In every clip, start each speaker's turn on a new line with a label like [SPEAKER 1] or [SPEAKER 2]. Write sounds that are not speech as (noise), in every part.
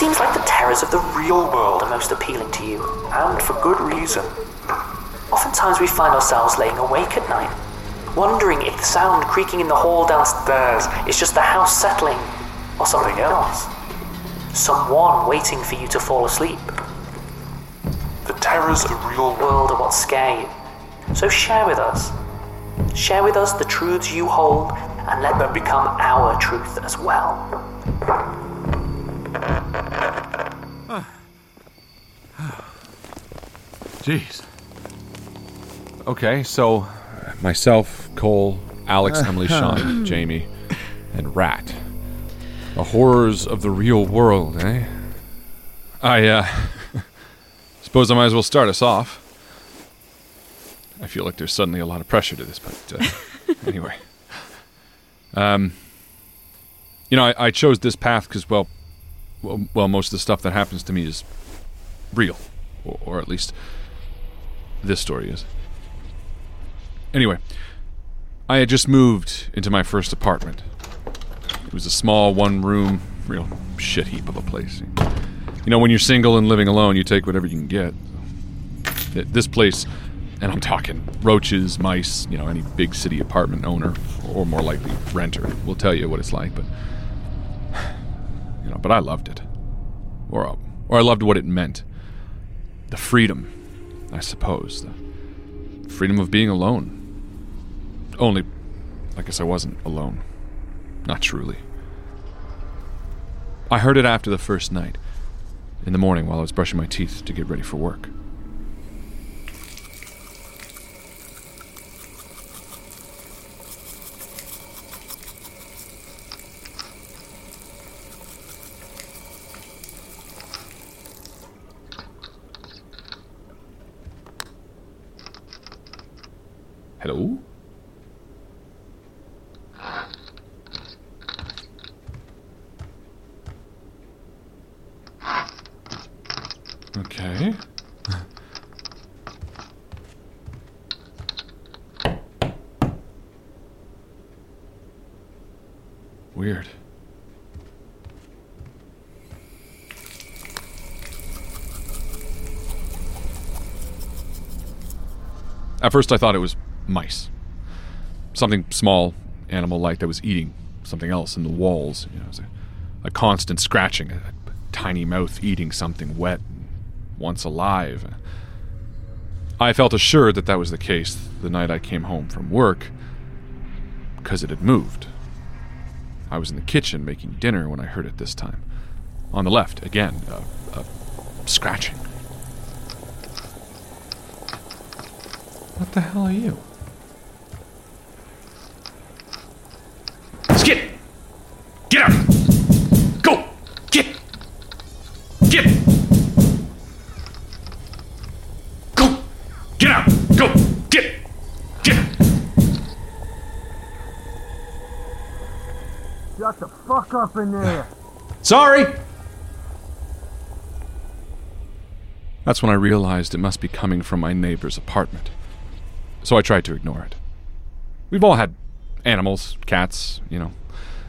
[SPEAKER 1] Seems like the terrors of the real world are most appealing to you, and for good reason. Oftentimes we find ourselves laying awake at night, wondering if the sound creaking in the hall downstairs is just the house settling, or something else. Someone waiting for you to fall asleep.
[SPEAKER 2] The terrors of real world.
[SPEAKER 1] World are what scare you. So share with us. Share with us the truths you hold, and let them become our truth as well.
[SPEAKER 3] Jeez. Okay, so myself, Cole, Alex, (laughs) Emily, Shaun, Jamie, and Rat. The horrors of the real world, eh? I, uh, (laughs) suppose I might as well start us off. I feel like there's suddenly a lot of pressure to this, but uh, (laughs) anyway. Um, you know, I, I chose this path because, well, well, well, most of the stuff that happens to me is real, or, or at least this story is. Anyway, I had just moved into my first apartment. It was a small one room, real shit heap of a place. You know, when you're single and living alone, you take whatever you can get. This place, and I'm talking roaches, mice, you know, any big city apartment owner, or more likely renter, will tell you what it's like, but. You know, but I loved it. Or, or I loved what it meant. The freedom, I suppose. The freedom of being alone. Only, I guess I wasn't alone. Not truly. I heard it after the first night, in the morning while I was brushing my teeth to get ready for work. Hello? Okay. Weird. At first, I thought it was mice. Something small, animal like, that was eating something else in the walls. You know, it was a, a constant scratching, a, a tiny mouth eating something wet, once alive. I felt assured that that was the case the night I came home from work, because it had moved. I was in the kitchen making dinner when I heard it this time. On the left, again, a, a scratching. What the hell are you?
[SPEAKER 2] Skip! Get up! Go! Get! Get! Go! Get out! Go! Get! Get!
[SPEAKER 4] Shut the fuck up in there.
[SPEAKER 3] Sorry! That's when I realized it must be coming from my neighbor's apartment. So I tried to ignore it. We've all had animals, cats, you know,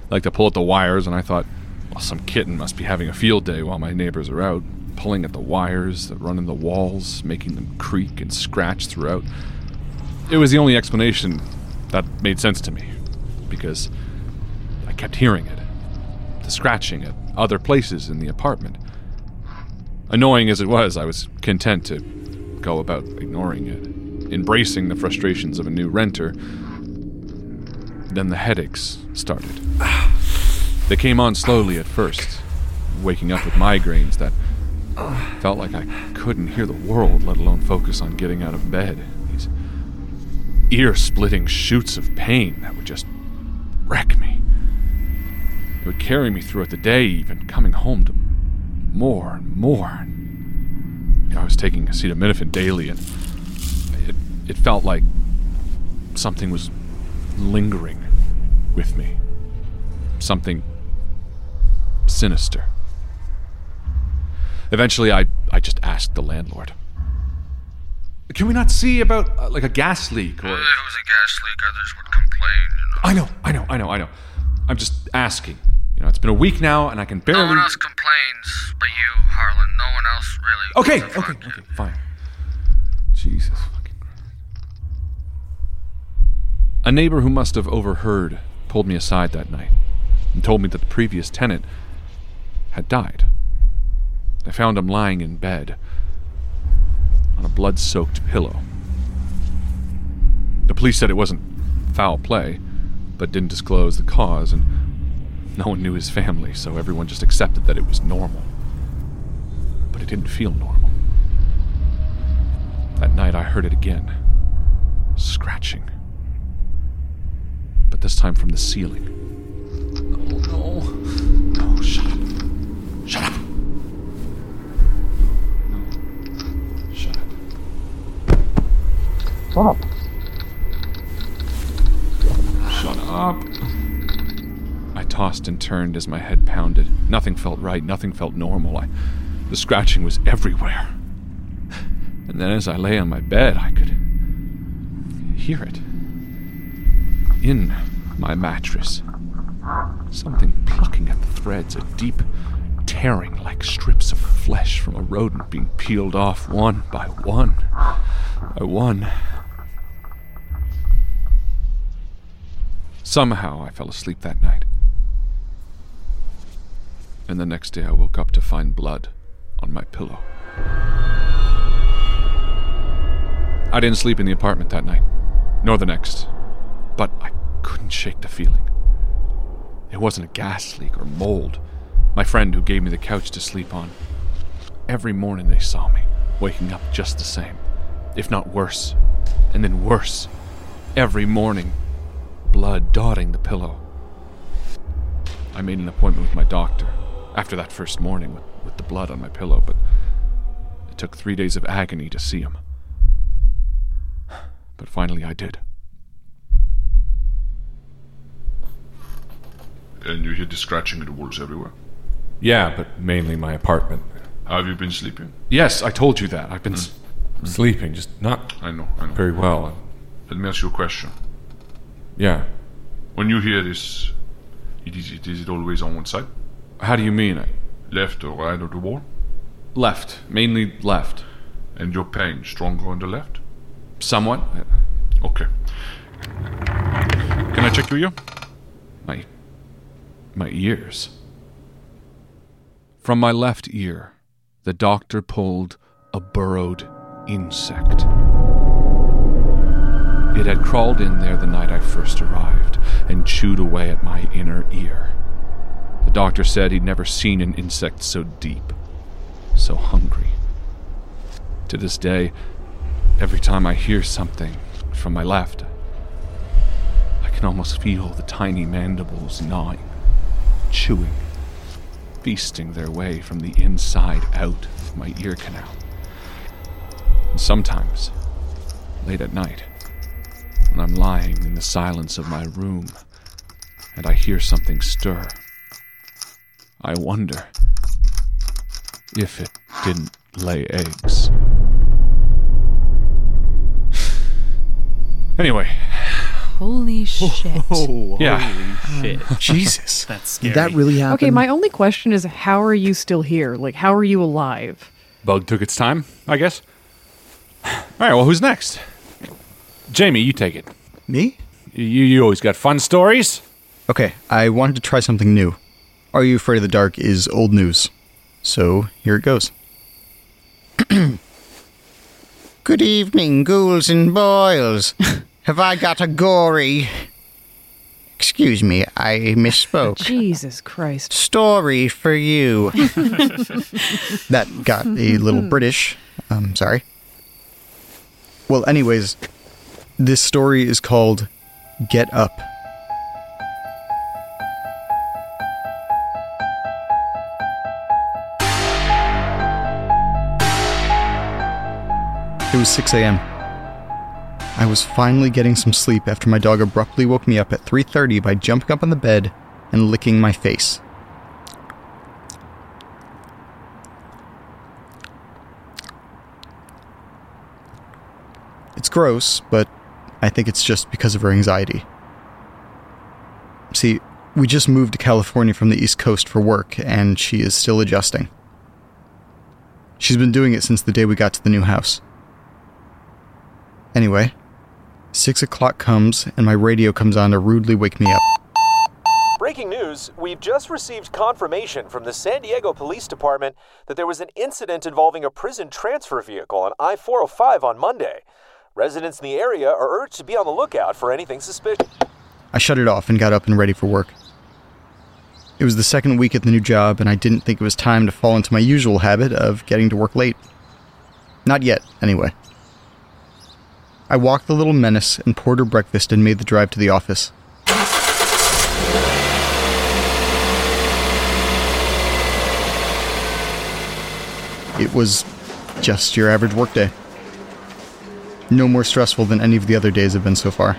[SPEAKER 3] like to pull at the wires, and I thought, well, some kitten must be having a field day while my neighbors are out, pulling at the wires that run in the walls, making them creak and scratch throughout. It was the only explanation that made sense to me, because I kept hearing it the scratching at other places in the apartment. Annoying as it was, I was content to go about ignoring it, embracing the frustrations of a new renter. Then the headaches started. They came on slowly at first, waking up with migraines that felt like I couldn't hear the world, let alone focus on getting out of bed. These ear splitting shoots of pain that would just wreck me. It would carry me throughout the day, even coming home to more and more. I was taking acetaminophen daily, and it, felt like something was lingering with me. Something sinister. Eventually, I, I just asked the landlord. Can we not see about uh, like a gas leak or?
[SPEAKER 4] If it was a gas leak, others would complain. You know.
[SPEAKER 3] I know, I know, I know, I know. I'm just asking. You know, it's been a week now, and I can barely.
[SPEAKER 4] No one else complains but you, Harlan. No one else really.
[SPEAKER 3] Okay, okay, okay, fine. Jesus fucking Christ. A neighbor who must have overheard pulled me aside that night and told me that the previous tenant had died. They found him lying in bed on a blood soaked pillow. The police said it wasn't foul play, but didn't disclose the cause, and no one knew his family, so everyone just accepted that it was normal. But it didn't feel normal. That night I heard it again scratching. But this time from the ceiling. No, no. No, shut up. Shut up. No. Shut up.
[SPEAKER 1] Stop.
[SPEAKER 3] Shut up. I tossed and turned as my head pounded. Nothing felt right. Nothing felt normal. I, the scratching was everywhere. And then as I lay on my bed, I could hear it. In my mattress. Something plucking at the threads, a deep tearing like strips of flesh from a rodent being peeled off one by one by one. Somehow I fell asleep that night. And the next day I woke up to find blood on my pillow. I didn't sleep in the apartment that night, nor the next, but I couldn't shake the feeling. It wasn't a gas leak or mold. My friend who gave me the couch to sleep on. Every morning they saw me, waking up just the same, if not worse, and then worse. Every morning, blood dotting the pillow. I made an appointment with my doctor after that first morning with, with the blood on my pillow, but it took three days of agony to see him. But finally I did.
[SPEAKER 2] And you hear the scratching of the walls everywhere.
[SPEAKER 3] Yeah, but mainly my apartment.
[SPEAKER 2] How have you been sleeping?
[SPEAKER 3] Yes, I told you that. I've been mm. s- mm. sleeping, just not
[SPEAKER 2] I know, I know.
[SPEAKER 3] very well.
[SPEAKER 2] Let me ask you a question.
[SPEAKER 3] Yeah.
[SPEAKER 2] When you hear this, it is, it, is it always on one side?
[SPEAKER 3] How do you mean? I
[SPEAKER 2] Left or right of the wall?
[SPEAKER 3] left, mainly left.
[SPEAKER 2] And your pain stronger on the left?
[SPEAKER 3] Somewhat.
[SPEAKER 2] Okay. Can I check your ear?
[SPEAKER 3] My ears. From my left ear, the doctor pulled a burrowed insect. It had crawled in there the night I first arrived and chewed away at my inner ear. The doctor said he'd never seen an insect so deep, so hungry. To this day, every time I hear something from my left, I can almost feel the tiny mandibles gnawing, chewing, feasting their way from the inside out of my ear canal. And sometimes, late at night, when I'm lying in the silence of my room and I hear something stir, I wonder if it didn't lay eggs. (sighs) Anyway,
[SPEAKER 5] Holy (laughs) shit. (laughs)
[SPEAKER 3] yeah. (laughs)
[SPEAKER 6] Jesus.
[SPEAKER 7] That's
[SPEAKER 6] Did
[SPEAKER 7] scary.
[SPEAKER 6] that really happened.
[SPEAKER 5] Okay, my only question is how are you still here? Like, how are you alive?
[SPEAKER 3] Bug took its time, I guess. All right, well, who's next? Jamie, you take it.
[SPEAKER 6] Me?
[SPEAKER 3] You, you always got fun stories.
[SPEAKER 6] Okay, I wanted to try something new. Are You Afraid of the Dark is old news. So, here it goes. (clears throat) Good evening, ghouls and boils. Have I got a gory. Excuse me, I misspoke. (laughs)
[SPEAKER 5] Jesus Christ.
[SPEAKER 6] Story for you. (laughs) that got a little British. I'm sorry. Well, anyways, this story is called Get Up. It was 6 a.m. I was finally getting some sleep after my dog abruptly woke me up at 3:30 by jumping up on the bed and licking my face. It's gross, but I think it's just because of her anxiety. See, we just moved to California from the East Coast for work, and she is still adjusting. She's been doing it since the day we got to the new house. Anyway, six o'clock comes, and my radio comes on to rudely wake me up.
[SPEAKER 8] Breaking news we've just received confirmation from the San Diego Police Department that there was an incident involving a prison transfer vehicle on I 405 on Monday. Residents in the area are urged to be on the lookout for anything suspicious.
[SPEAKER 6] I shut it off and got up and ready for work. It was the second week at the new job, and I didn't think it was time to fall into my usual habit of getting to work late. Not yet, anyway. I walked the little menace and poured her breakfast and made the drive to the office. It was just your average workday. No more stressful than any of the other days have been so far.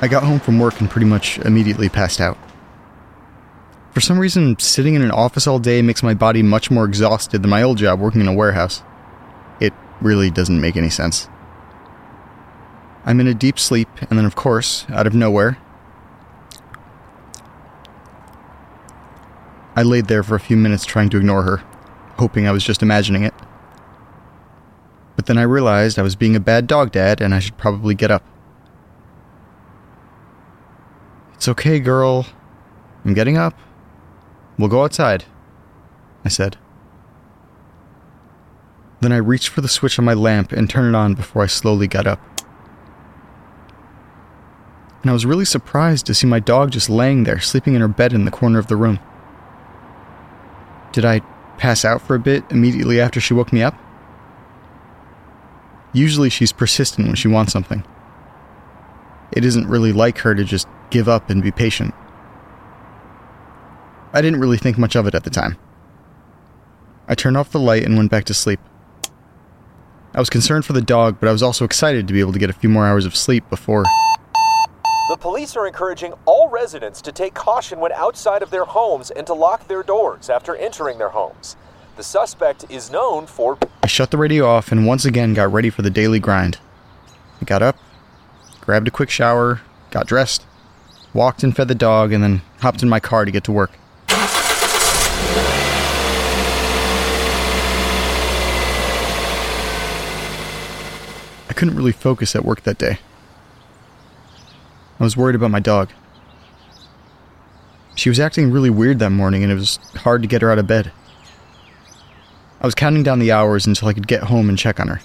[SPEAKER 6] I got home from work and pretty much immediately passed out. For some reason, sitting in an office all day makes my body much more exhausted than my old job working in a warehouse. Really doesn't make any sense. I'm in a deep sleep, and then, of course, out of nowhere, I laid there for a few minutes trying to ignore her, hoping I was just imagining it. But then I realized I was being a bad dog dad and I should probably get up. It's okay, girl. I'm getting up. We'll go outside, I said. Then I reached for the switch on my lamp and turned it on before I slowly got up. And I was really surprised to see my dog just laying there, sleeping in her bed in the corner of the room. Did I pass out for a bit immediately after she woke me up? Usually she's persistent when she wants something. It isn't really like her to just give up and be patient. I didn't really think much of it at the time. I turned off the light and went back to sleep. I was concerned for the dog, but I was also excited to be able to get a few more hours of sleep before.
[SPEAKER 8] The police are encouraging all residents to take caution when outside of their homes and to lock their doors after entering their homes. The suspect is known for.
[SPEAKER 6] I shut the radio off and once again got ready for the daily grind. I got up, grabbed a quick shower, got dressed, walked and fed the dog, and then hopped in my car to get to work. Couldn't really focus at work that day. I was worried about my dog. She was acting really weird that morning, and it was hard to get her out of bed. I was counting down the hours until I could get home and check on her.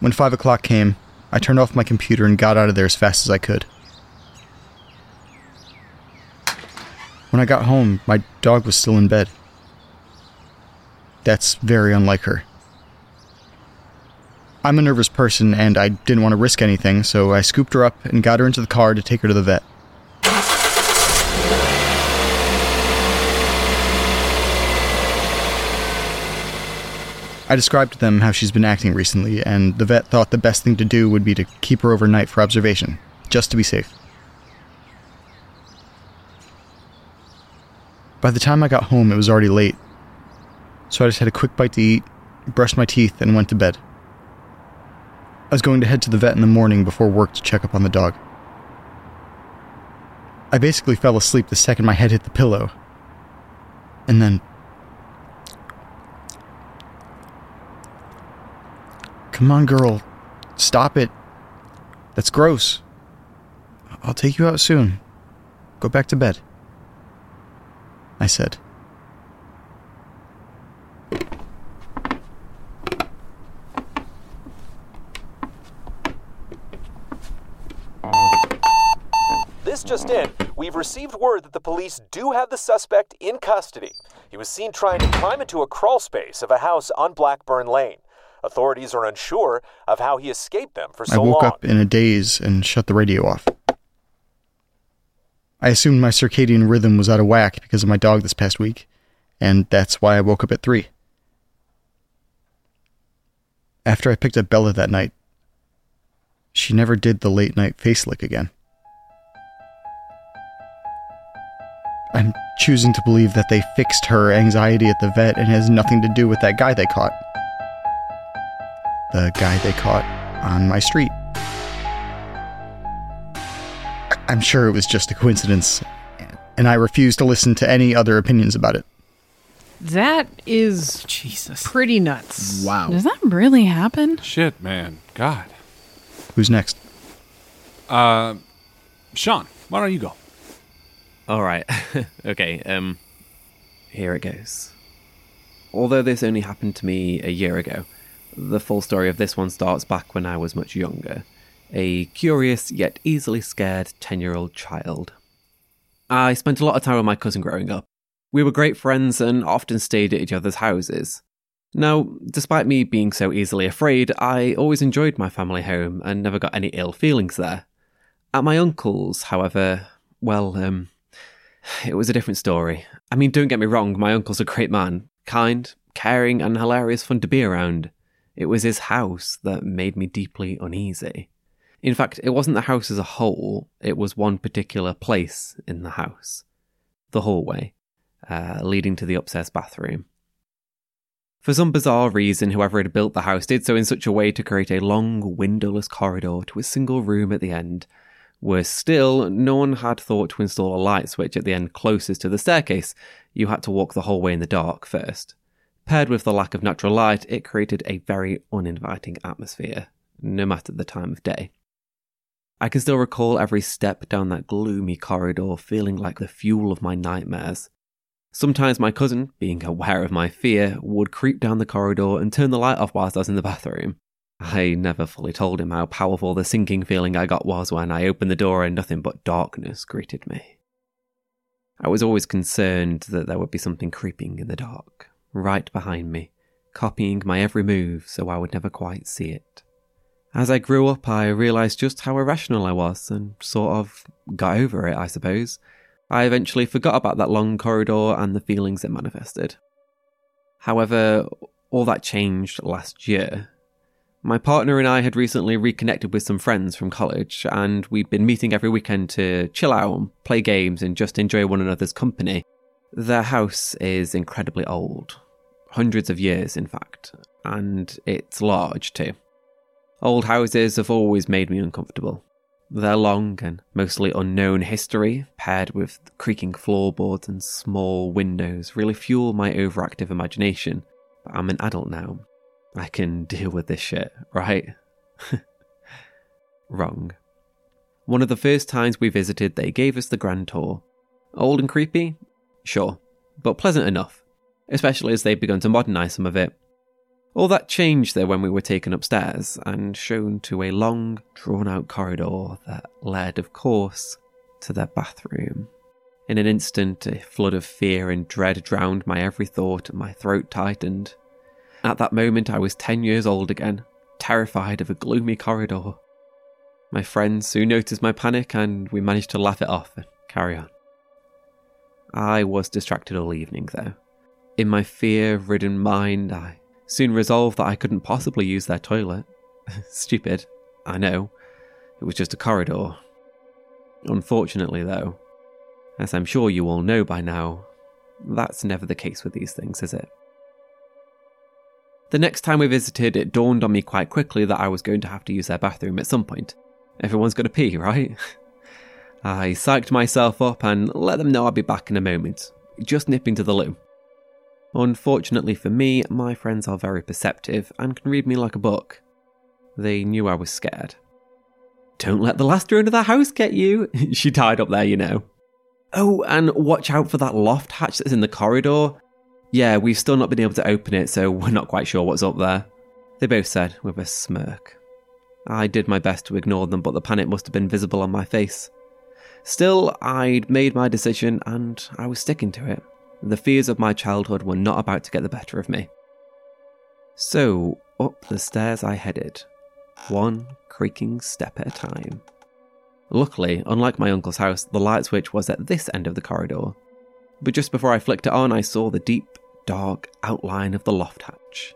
[SPEAKER 6] When 5 o'clock came, I turned off my computer and got out of there as fast as I could. When I got home, my dog was still in bed. That's very unlike her. I'm a nervous person and I didn't want to risk anything, so I scooped her up and got her into the car to take her to the vet. I described to them how she's been acting recently, and the vet thought the best thing to do would be to keep her overnight for observation, just to be safe. By the time I got home, it was already late. So I just had a quick bite to eat, brushed my teeth, and went to bed. I was going to head to the vet in the morning before work to check up on the dog. I basically fell asleep the second my head hit the pillow. And then. Come on, girl. Stop it. That's gross. I'll take you out soon. Go back to bed. I said.
[SPEAKER 8] This just in, we've received word that the police do have the suspect in custody. He was seen trying to climb into a crawl space of a house on Blackburn Lane. Authorities are unsure of how he escaped them for so long.
[SPEAKER 6] I woke
[SPEAKER 8] long.
[SPEAKER 6] up in a daze and shut the radio off. I assumed my circadian rhythm was out of whack because of my dog this past week, and that's why I woke up at 3. After I picked up Bella that night, she never did the late night face lick again. I'm choosing to believe that they fixed her anxiety at the vet and has nothing to do with that guy they caught. The guy they caught on my street. I- I'm sure it was just a coincidence, and I refuse to listen to any other opinions about it.
[SPEAKER 5] That is
[SPEAKER 9] Jesus.
[SPEAKER 5] pretty nuts.
[SPEAKER 7] Wow.
[SPEAKER 5] Does that really happen?
[SPEAKER 3] Shit, man. God.
[SPEAKER 6] Who's next?
[SPEAKER 3] Uh, Shaun, why don't you go?
[SPEAKER 10] All right. (laughs) okay. Um, here it goes. Although this only happened to me a year ago, the full story of this one starts back when I was much younger, a curious yet easily scared 10 year old child. I spent a lot of time with my cousin growing up. We were great friends and often stayed at each other's houses. Now, despite me being so easily afraid, I always enjoyed my family home and never got any ill feelings there. At my uncle's, however, well, um, it was a different story. I mean, don't get me wrong, my uncle's a great man, kind, caring, and hilarious fun to be around. It was his house that made me deeply uneasy. In fact, it wasn't the house as a whole, it was one particular place in the house the hallway, uh, leading to the upstairs bathroom. For some bizarre reason, whoever had built the house did so in such a way to create a long, windowless corridor to a single room at the end. Worse still, no one had thought to install a light switch at the end closest to the staircase. You had to walk the whole way in the dark first. Paired with the lack of natural light, it created a very uninviting atmosphere, no matter the time of day. I can still recall every step down that gloomy corridor feeling like the fuel of my nightmares. Sometimes my cousin, being aware of my fear, would creep down the corridor and turn the light off whilst I was in the bathroom. I never fully told him how powerful the sinking feeling I got was when I opened the door and nothing but darkness greeted me. I was always concerned that there would be something creeping in the dark, right behind me, copying my every move so I would never quite see it. As I grew up, I realised just how irrational I was and sort of got over it, I suppose. I eventually forgot about that long corridor and the feelings it manifested. However, all that changed last year. My partner and I had recently reconnected with some friends from college, and we'd been meeting every weekend to chill out and play games and just enjoy one another's company. Their house is incredibly old. Hundreds of years, in fact, and it's large too. Old houses have always made me uncomfortable. Their long and mostly unknown history, paired with creaking floorboards and small windows, really fuel my overactive imagination. But I'm an adult now. I can deal with this shit, right? (laughs) Wrong. One of the first times we visited, they gave us the grand tour. Old and creepy? Sure, but pleasant enough, especially as they'd begun to modernise some of it. All that changed though when we were taken upstairs and shown to a long, drawn out corridor that led, of course, to their bathroom. In an instant, a flood of fear and dread drowned my every thought and my throat tightened. At that moment, I was 10 years old again, terrified of a gloomy corridor. My friends soon noticed my panic and we managed to laugh it off and carry on. I was distracted all evening, though. In my fear ridden mind, I soon resolved that I couldn't possibly use their toilet. (laughs) Stupid, I know. It was just a corridor. Unfortunately, though, as I'm sure you all know by now, That's never the case with these things, is it? The next time we visited, it dawned on me quite quickly that I was going to have to use their bathroom at some point. Everyone's got to pee, right? (laughs) I psyched myself up and let them know I'd be back in a moment, just nipping to the loo. Unfortunately for me, my friends are very perceptive and can read me like a book. They knew I was scared. Don't let the last room of the house get you. (laughs) she tied up there, you know. Oh, and watch out for that loft hatch that's in the corridor. Yeah, we've still not been able to open it, so (laughs) we're not quite sure what's up there. They both said with a smirk. I did my best to ignore them, but the panic must have been visible on my face. Still, I'd made my decision and I was sticking to it. The fears of my childhood were not about to get the better of me. So, up the stairs I headed, one creaking step at a time. Luckily, unlike my uncle's house, the light switch was at this end of the corridor. But just before I flicked it on, I saw the deep, dark outline of the loft hatch.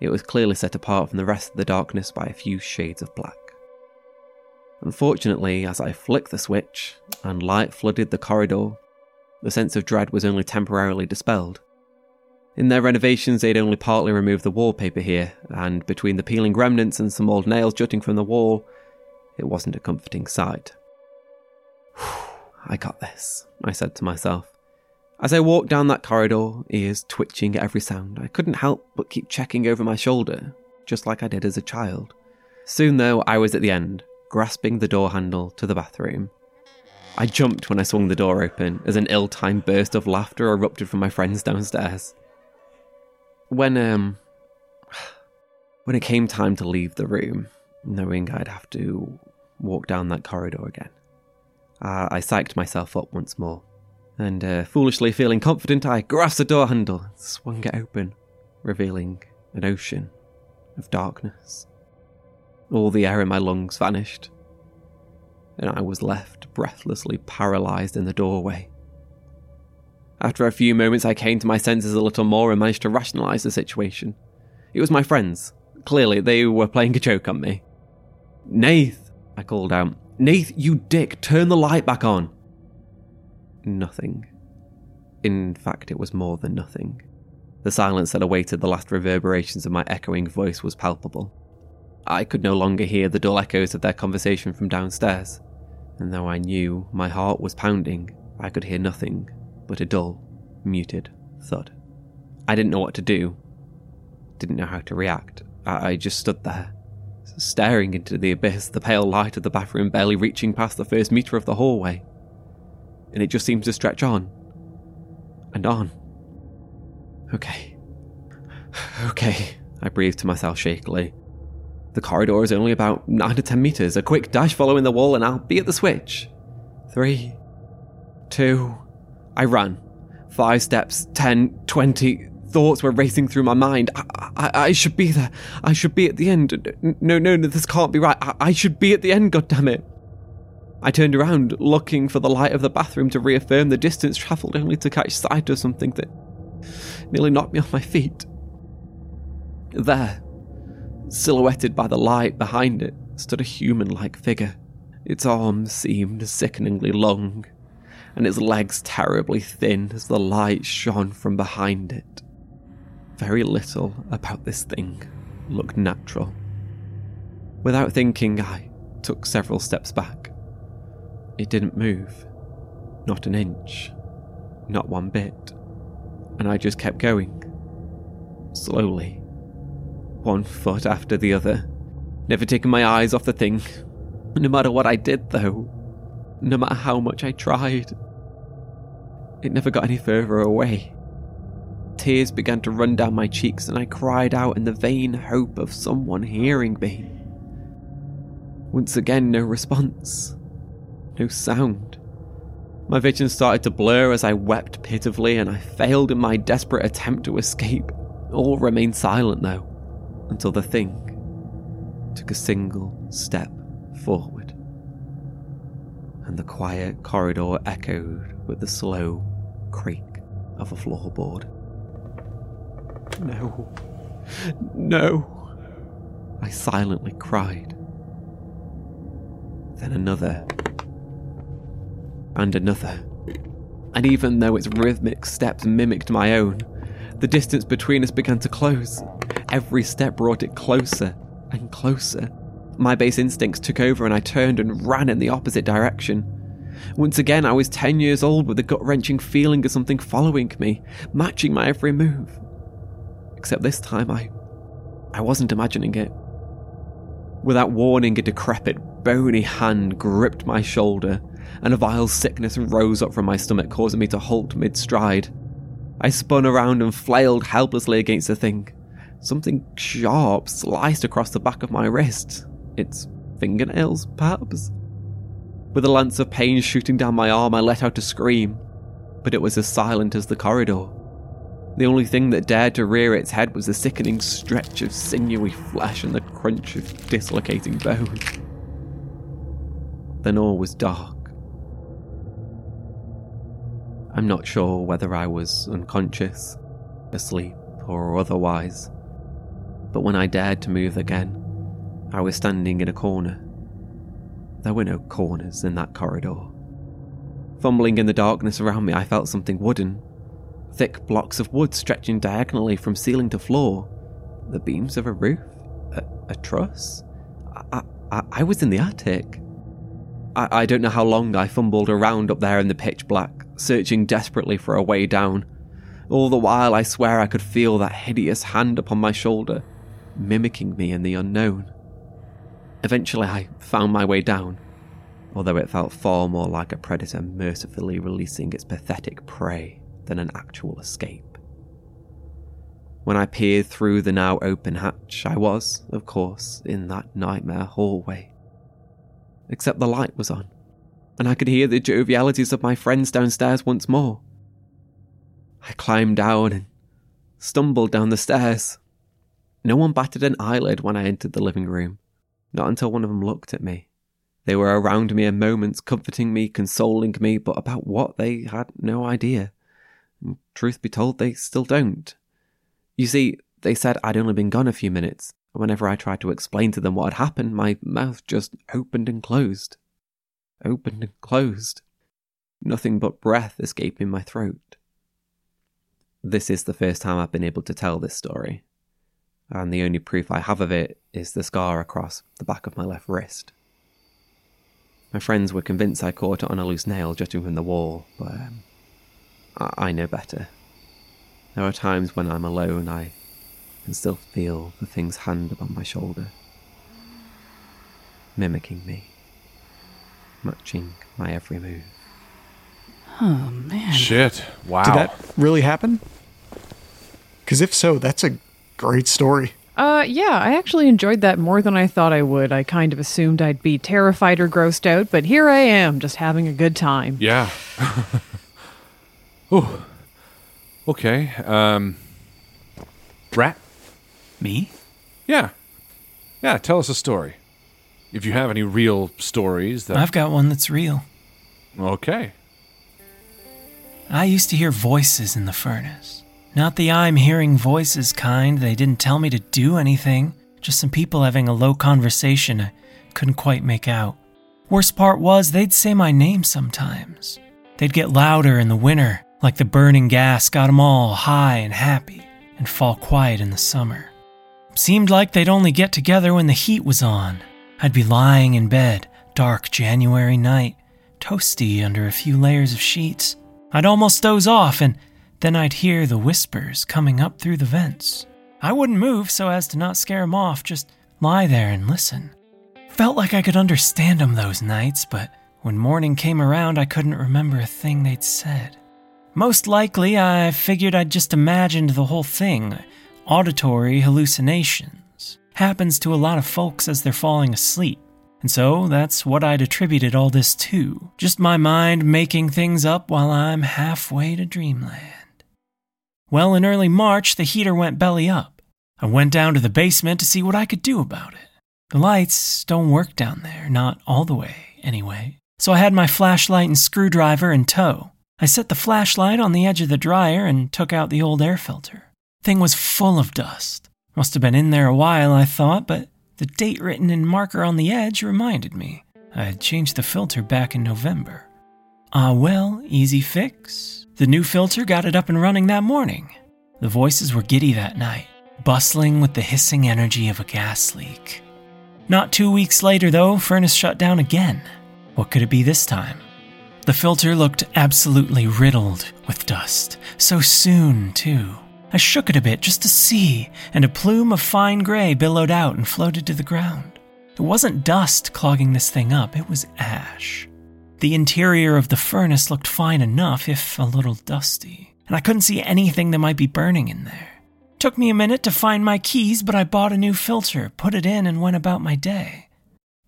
[SPEAKER 10] It was clearly set apart from the rest of the darkness by a few shades of black. Unfortunately, as I flicked the switch and light flooded the corridor, the sense of dread was only temporarily dispelled. In their renovations, they'd only partly removed the wallpaper here, and between the peeling remnants and some old nails jutting from the wall, it wasn't a comforting sight. (sighs) I got this, I said to myself. As I walked down that corridor, ears twitching at every sound, I couldn't help but keep checking over my shoulder, just like I did as a child. Soon, though, I was at the end, grasping the door handle to the bathroom. I jumped when I swung the door open as an ill timed burst of laughter erupted from my friends downstairs. When, um, (sighs) when it came time to leave the room, knowing I'd have to walk down that corridor again, uh, I psyched myself up once more. And uh, foolishly feeling confident, I grasped the door handle and swung it open, revealing an ocean of darkness. All the air in my lungs vanished, and I was left breathlessly paralyzed in the doorway. After a few moments, I came to my senses a little more and managed to rationalize the situation. It was my friends. Clearly, they were playing a joke on me. Nath, I called out. Nath, you dick, turn the light back on. Nothing. In fact, it was more than nothing. The silence that awaited the last reverberations of my echoing voice was palpable. I could no longer hear the dull echoes of their conversation from downstairs, and though I knew my heart was pounding, I could hear nothing but a dull, muted thud. I didn't know what to do, didn't know how to react. I, I just stood there, staring into the abyss, the pale light of the bathroom barely reaching past the first meter of the hallway. And it just seems to stretch on and on. Okay. Okay, I breathe to myself shakily. The corridor is only about 9 to 10 metres. A quick dash following the wall, and I'll be at the switch. Three, two, I ran. Five steps, ten, twenty. Thoughts were racing through my mind. I, I, I should be there. I should be at the end. No, no, no, this can't be right. I, I should be at the end, goddammit. I turned around, looking for the light of the bathroom to reaffirm the distance travelled, only to catch sight of something that nearly knocked me off my feet. There, silhouetted by the light behind it, stood a human like figure. Its arms seemed sickeningly long, and its legs terribly thin as the light shone from behind it. Very little about this thing looked natural. Without thinking, I took several steps back. It didn't move. Not an inch. Not one bit. And I just kept going. Slowly. One foot after the other. Never taking my eyes off the thing. No matter what I did, though. No matter how much I tried. It never got any further away. Tears began to run down my cheeks, and I cried out in the vain hope of someone hearing me. Once again, no response. No sound. My vision started to blur as I wept pitifully, and I failed in my desperate attempt to escape. All remained silent, though, until the thing took a single step forward. And the quiet corridor echoed with the slow creak of a floorboard. No. No. I silently cried. Then another. And another. And even though its rhythmic steps mimicked my own, the distance between us began to close. Every step brought it closer and closer. My base instincts took over and I turned and ran in the opposite direction. Once again, I was 10 years old with a gut wrenching feeling of something following me, matching my every move. Except this time, I. I wasn't imagining it. Without warning, a decrepit, bony hand gripped my shoulder, and a vile sickness rose up from my stomach, causing me to halt mid stride. I spun around and flailed helplessly against the thing. Something sharp sliced across the back of my wrist. Its fingernails, perhaps? With a lance of pain shooting down my arm, I let out a scream, but it was as silent as the corridor. The only thing that dared to rear its head was the sickening stretch of sinewy flesh and the crunch of dislocating bone. Then all was dark. I'm not sure whether I was unconscious, asleep, or otherwise, but when I dared to move again, I was standing in a corner. There were no corners in that corridor. Fumbling in the darkness around me, I felt something wooden. Thick blocks of wood stretching diagonally from ceiling to floor. The beams of a roof? A, a truss? I, I, I was in the attic. I, I don't know how long I fumbled around up there in the pitch black, searching desperately for a way down. All the while, I swear I could feel that hideous hand upon my shoulder, mimicking me in the unknown. Eventually, I found my way down, although it felt far more like a predator mercifully releasing its pathetic prey than an actual escape. When I peered through the now open hatch, I was, of course, in that nightmare hallway. Except the light was on, and I could hear the jovialities of my friends downstairs once more. I climbed down and stumbled down the stairs. No one batted an eyelid when I entered the living room, not until one of them looked at me. They were around me in moments, comforting me, consoling me, but about what they had no idea. And truth be told, they still don't. You see, they said I'd only been gone a few minutes, and whenever I tried to explain to them what had happened, my mouth just opened and closed. Opened and closed. Nothing but breath escaping my throat. This is the first time I've been able to tell this story, and the only proof I have of it is the scar across the back of my left wrist. My friends were convinced I caught it on a loose nail jutting from the wall, but um, I-, I know better. There are times when I'm alone, I can still feel the thing's hand upon my shoulder, mimicking me, matching my every move.
[SPEAKER 5] Oh, man.
[SPEAKER 3] Shit. Wow.
[SPEAKER 6] Did that really happen? Because if so, that's a great story.
[SPEAKER 5] Uh, yeah, I actually enjoyed that more than I thought I would. I kind of assumed I'd be terrified or grossed out, but here I am, just having a good time.
[SPEAKER 3] Yeah. (laughs) Ooh. Okay. Um. Rat?
[SPEAKER 9] Me?
[SPEAKER 3] Yeah. Yeah, tell us a story. If you have any real stories that.
[SPEAKER 9] I've got one that's real.
[SPEAKER 3] Okay.
[SPEAKER 9] I used to hear voices in the furnace. Not the I'm hearing voices kind, they didn't tell me to do anything. Just some people having a low conversation I couldn't quite make out. Worst part was, they'd say my name sometimes. They'd get louder in the winter, like the burning gas got 'em all high and happy, and fall quiet in the summer. Seemed like they'd only get together when the heat was on. I'd be lying in bed, dark January night, toasty under a few layers of sheets. I'd almost doze off, and then I'd hear the whispers coming up through the vents. I wouldn't move so as to not scare 'em off, just lie there and listen. Felt like I could understand understand 'em those nights, but when morning came around, I couldn't remember a thing they'd said. Most likely, I figured I'd just imagined the whole thing auditory hallucinations. Happens to a lot of folks as they're falling asleep. And so that's what I'd attributed all this to. Just my mind making things up while I'm halfway to dreamland. Well, in early March, the heater went belly up. I went down to the basement to see what I could do about it. The lights don't work down there, not all the way, anyway. So I had my flashlight and screwdriver in tow. I set the flashlight on the edge of the dryer and took out the old air filter. Thing was full of dust. Must have been in there a while, I thought, but the date written in marker on the edge reminded me. I had changed the filter back in November. Ah, well, easy fix. The new filter got it up and running that morning. The voices were giddy that night, bustling with the hissing energy of a gas leak. Not two weeks later, though, furnace shut down again. What could it be this time? The filter looked absolutely riddled with dust. So soon, too. I shook it a bit just to see, and a plume of fine gray billowed out and floated to the ground. It wasn't dust clogging this thing up, it was ash. The interior of the furnace looked fine enough, if a little dusty, and I couldn't see anything that might be burning in there. Took me a minute to find my keys, but I bought a new filter, put it in, and went about my day.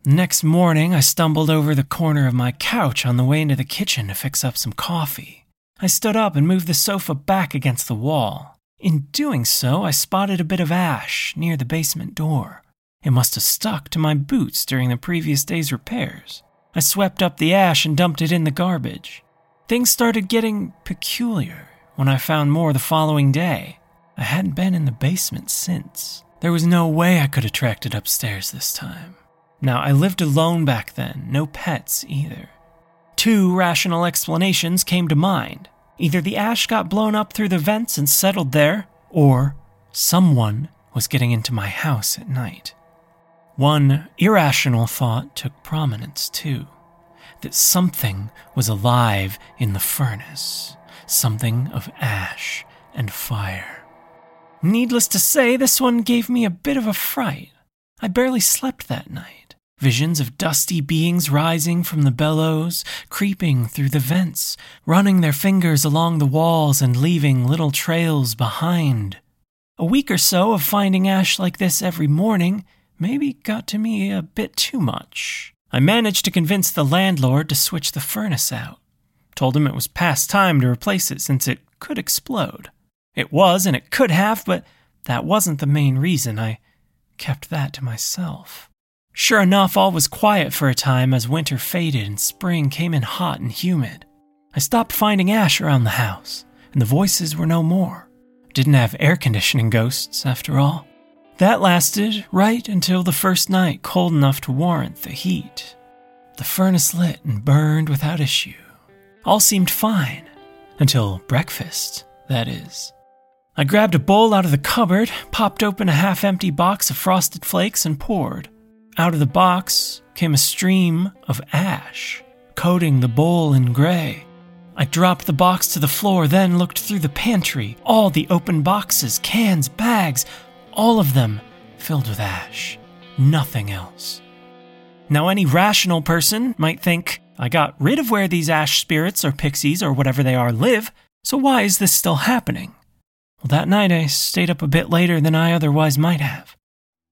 [SPEAKER 9] Next morning, I stumbled over the corner of my couch on the way into the kitchen to fix up some coffee. I stood up and moved the sofa back against the wall. In doing so, I spotted a bit of ash near the basement door. It must have stuck to my boots during the previous day's repairs. I swept up the ash and dumped it in the garbage. Things started getting peculiar when I found more the following day. I hadn't been in the basement since. There was no way I could have tracked it upstairs this time. Now, I lived alone back then, no pets either. Two rational explanations came to mind. Either the ash got blown up through the vents and settled there, or someone was getting into my house at night. One irrational thought took prominence, too that something was alive in the furnace, something of ash and fire. Needless to say, this one gave me a bit of a fright. I barely slept that night. Visions of dusty beings rising from the bellows, creeping through the vents, running their fingers along the walls and leaving little trails behind. A week or so of finding ash like this every morning maybe got to me a bit too much. I managed to convince the landlord to switch the furnace out. Told him it was past time to replace it since it could explode. It was and it could have, but that wasn't the main reason. I kept that to myself. Sure enough, all was quiet for a time as winter faded and spring came in hot and humid. I stopped finding ash around the house, and the voices were no more. Didn't have air conditioning ghosts, after all. That lasted right until the first night cold enough to warrant the heat. The furnace lit and burned without issue. All seemed fine. Until breakfast, that is. I grabbed a bowl out of the cupboard, popped open a half empty box of frosted flakes, and poured. Out of the box came a stream of ash, coating the bowl in gray. I dropped the box to the floor, then looked through the pantry. All the open boxes, cans, bags, all of them filled with ash. Nothing else. Now, any rational person might think, I got rid of where these ash spirits or pixies or whatever they are live, so why is this still happening? Well, that night I stayed up a bit later than I otherwise might have.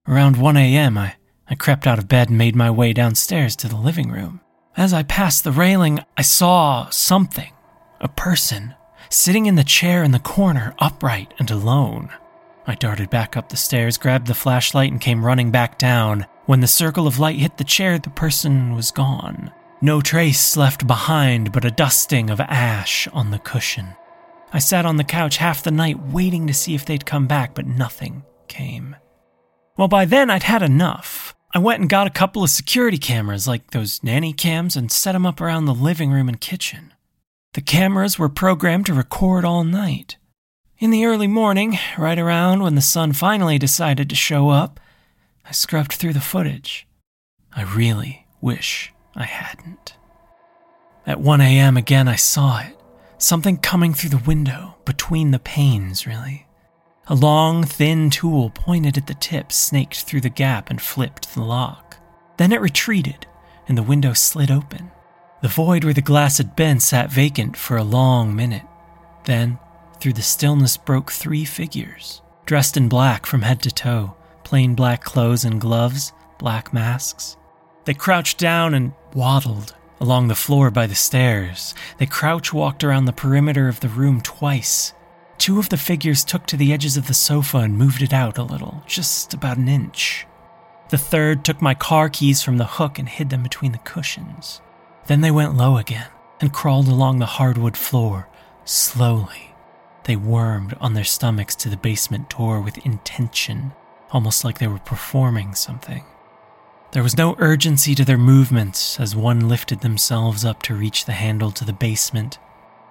[SPEAKER 9] Around 1 a.m., I, I crept out of bed and made my way downstairs to the living room. As I passed the railing, I saw something a person sitting in the chair in the corner, upright and alone. I darted back up the stairs, grabbed the flashlight, and came running back down. When the circle of light hit the chair, the person was gone. No trace left behind but a dusting of ash on the cushion. I sat on the couch half the night waiting to see if they'd come back, but nothing came. Well, by then I'd had enough. I went and got a couple of security cameras, like those nanny cams, and set them up around the living room and kitchen. The cameras were programmed to record all night. In the early morning, right around when the sun finally decided to show up, I scrubbed through the footage. I really wish I hadn't. At 1 a.m. again, I saw it. Something coming through the window, between the panes, really. A long, thin tool pointed at the tip snaked through the gap and flipped the lock. Then it retreated, and the window slid open. The void where the glass had been sat vacant for a long minute. Then, through the stillness, broke three figures, dressed in black from head to toe, plain black clothes and gloves, black masks. They crouched down and waddled along the floor by the stairs. They crouch walked around the perimeter of the room twice. Two of the figures took to the edges of the sofa and moved it out a little, just about an inch. The third took my car keys from the hook and hid them between the cushions. Then they went low again and crawled along the hardwood floor, slowly. They wormed on their stomachs to the basement door with intention, almost like they were performing something. There was no urgency to their movements as one lifted themselves up to reach the handle to the basement.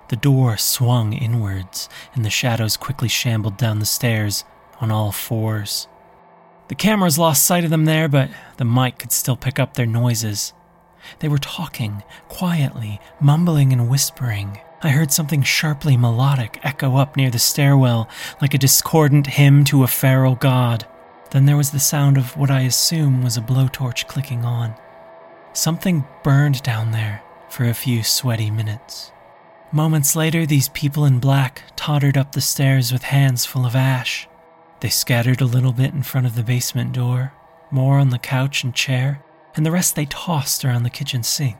[SPEAKER 9] The door swung inwards, and the shadows quickly shambled down the stairs on all fours. The cameras lost sight of them there, but the mic could still pick up their noises. They were talking, quietly, mumbling and whispering. I heard something sharply melodic echo up near the stairwell, like a discordant hymn to a feral god. Then there was the sound of what I assume was a blowtorch clicking on. Something burned down there for a few sweaty minutes. Moments later, these people in black tottered up the stairs with hands full of ash. They scattered a little bit in front of the basement door, more on the couch and chair, and the rest they tossed around the kitchen sink.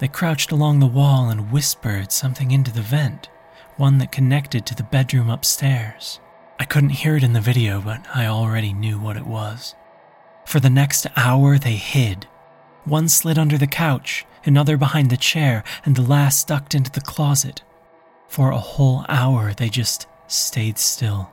[SPEAKER 9] They crouched along the wall and whispered something into the vent, one that connected to the bedroom upstairs. I couldn't hear it in the video, but I already knew what it was. For the next hour, they hid. One slid under the couch, another behind the chair, and the last ducked into the closet. For a whole hour, they just stayed still.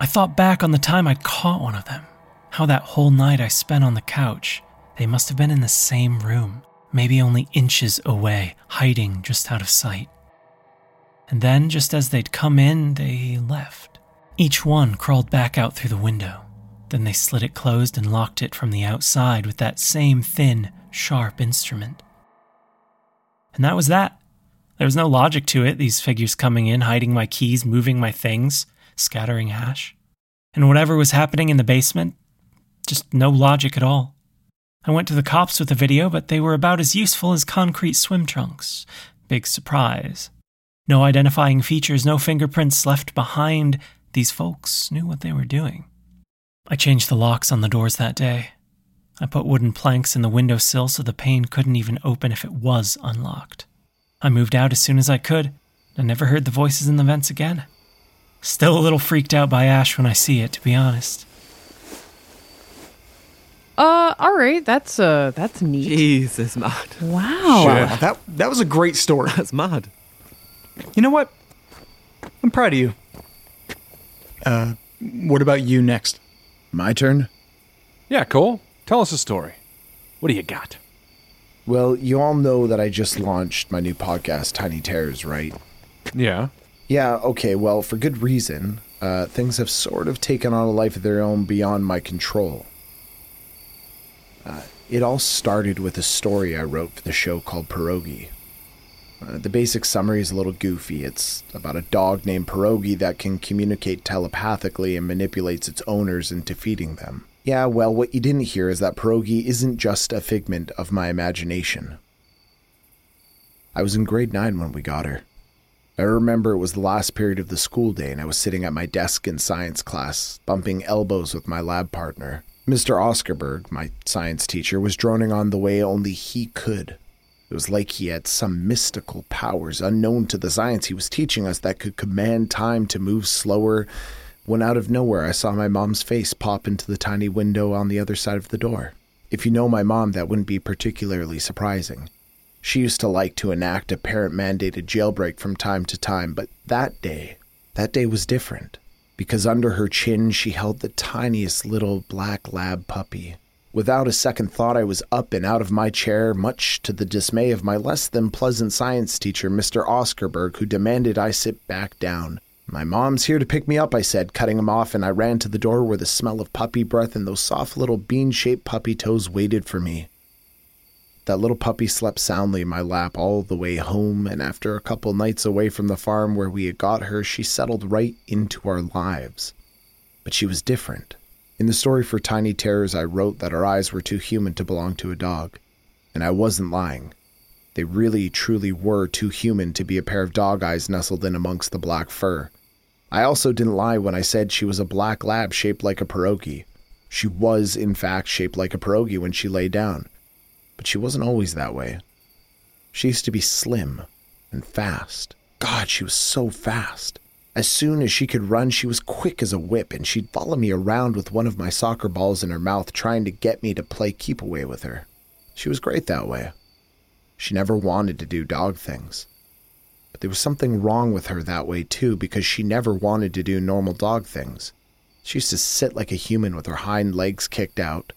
[SPEAKER 9] I thought back on the time I'd caught one of them, how that whole night I spent on the couch. They must have been in the same room, maybe only inches away, hiding just out of sight. And then, just as they'd come in, they left. Each one crawled back out through the window. Then they slid it closed and locked it from the outside with that same thin, sharp instrument. And that was that. There was no logic to it, these figures coming in, hiding my keys, moving my things, scattering ash. And whatever was happening in the basement, just no logic at all. I went to the cops with the video, but they were about as useful as concrete swim trunks. Big surprise. No identifying features, no fingerprints left behind, these folks knew what they were doing. I changed the locks on the doors that day. I put wooden planks in the windowsill so the pane couldn't even open if it was unlocked. I moved out as soon as I could and never heard the voices in the vents again. Still a little freaked out by Ash when I see it, to be honest.
[SPEAKER 5] Uh, all right, that's uh, that's neat.
[SPEAKER 10] Jesus, mad.
[SPEAKER 5] Wow.
[SPEAKER 6] Wow, that that was a great story.
[SPEAKER 10] That's mad.
[SPEAKER 7] You know what? I'm proud of you.
[SPEAKER 6] Uh, what about you next?
[SPEAKER 11] My turn?
[SPEAKER 3] Yeah, Cole. Tell us a story. What do you got?
[SPEAKER 11] Well, you all know that I just launched my new podcast, Tiny Terrors, right?
[SPEAKER 3] Yeah.
[SPEAKER 11] Yeah, okay, well, for good reason. Uh, things have sort of taken on a life of their own beyond my control. Uh, it all started with a story I wrote for the show called Pierogi. Uh, the basic summary is a little goofy. It's about a dog named Pierogi that can communicate telepathically and manipulates its owners into feeding them. Yeah, well, what you didn't hear is that Pierogi isn't just a figment of my imagination. I was in grade 9 when we got her. I remember it was the last period of the school day, and I was sitting at my desk in science class, bumping elbows with my lab partner. Mr. Oscarberg, my science teacher, was droning on the way only he could. It was like he had some mystical powers unknown to the science he was teaching us that could command time to move slower. When out of nowhere, I saw my mom's face pop into the tiny window on the other side of the door. If you know my mom, that wouldn't be particularly surprising. She used to like to enact a parent mandated jailbreak from time to time, but that day, that day was different because under her chin she held the tiniest little black lab puppy. Without a second thought, I was up and out of my chair, much to the dismay of my less than pleasant science teacher, Mr. Oscarberg, who demanded I sit back down. My mom's here to pick me up, I said, cutting him off, and I ran to the door where the smell of puppy breath and those soft little bean shaped puppy toes waited for me. That little puppy slept soundly in my lap all the way home, and after a couple nights away from the farm where we had got her, she settled right into our lives. But she was different. In the story for Tiny Terrors, I wrote that her eyes were too human to belong to a dog. And I wasn't lying. They really, truly were too human to be a pair of dog eyes nestled in amongst the black fur. I also didn't lie when I said she was a black lab shaped like a pierogi. She was, in fact, shaped like a pierogi when she lay down. But she wasn't always that way. She used to be slim and fast. God, she was so fast. As soon as she could run, she was quick as a whip, and she'd follow me around with one of my soccer balls in her mouth, trying to get me to play keep away with her. She was great that way. She never wanted to do dog things. But there was something wrong with her that way, too, because she never wanted to do normal dog things. She used to sit like a human with her hind legs kicked out,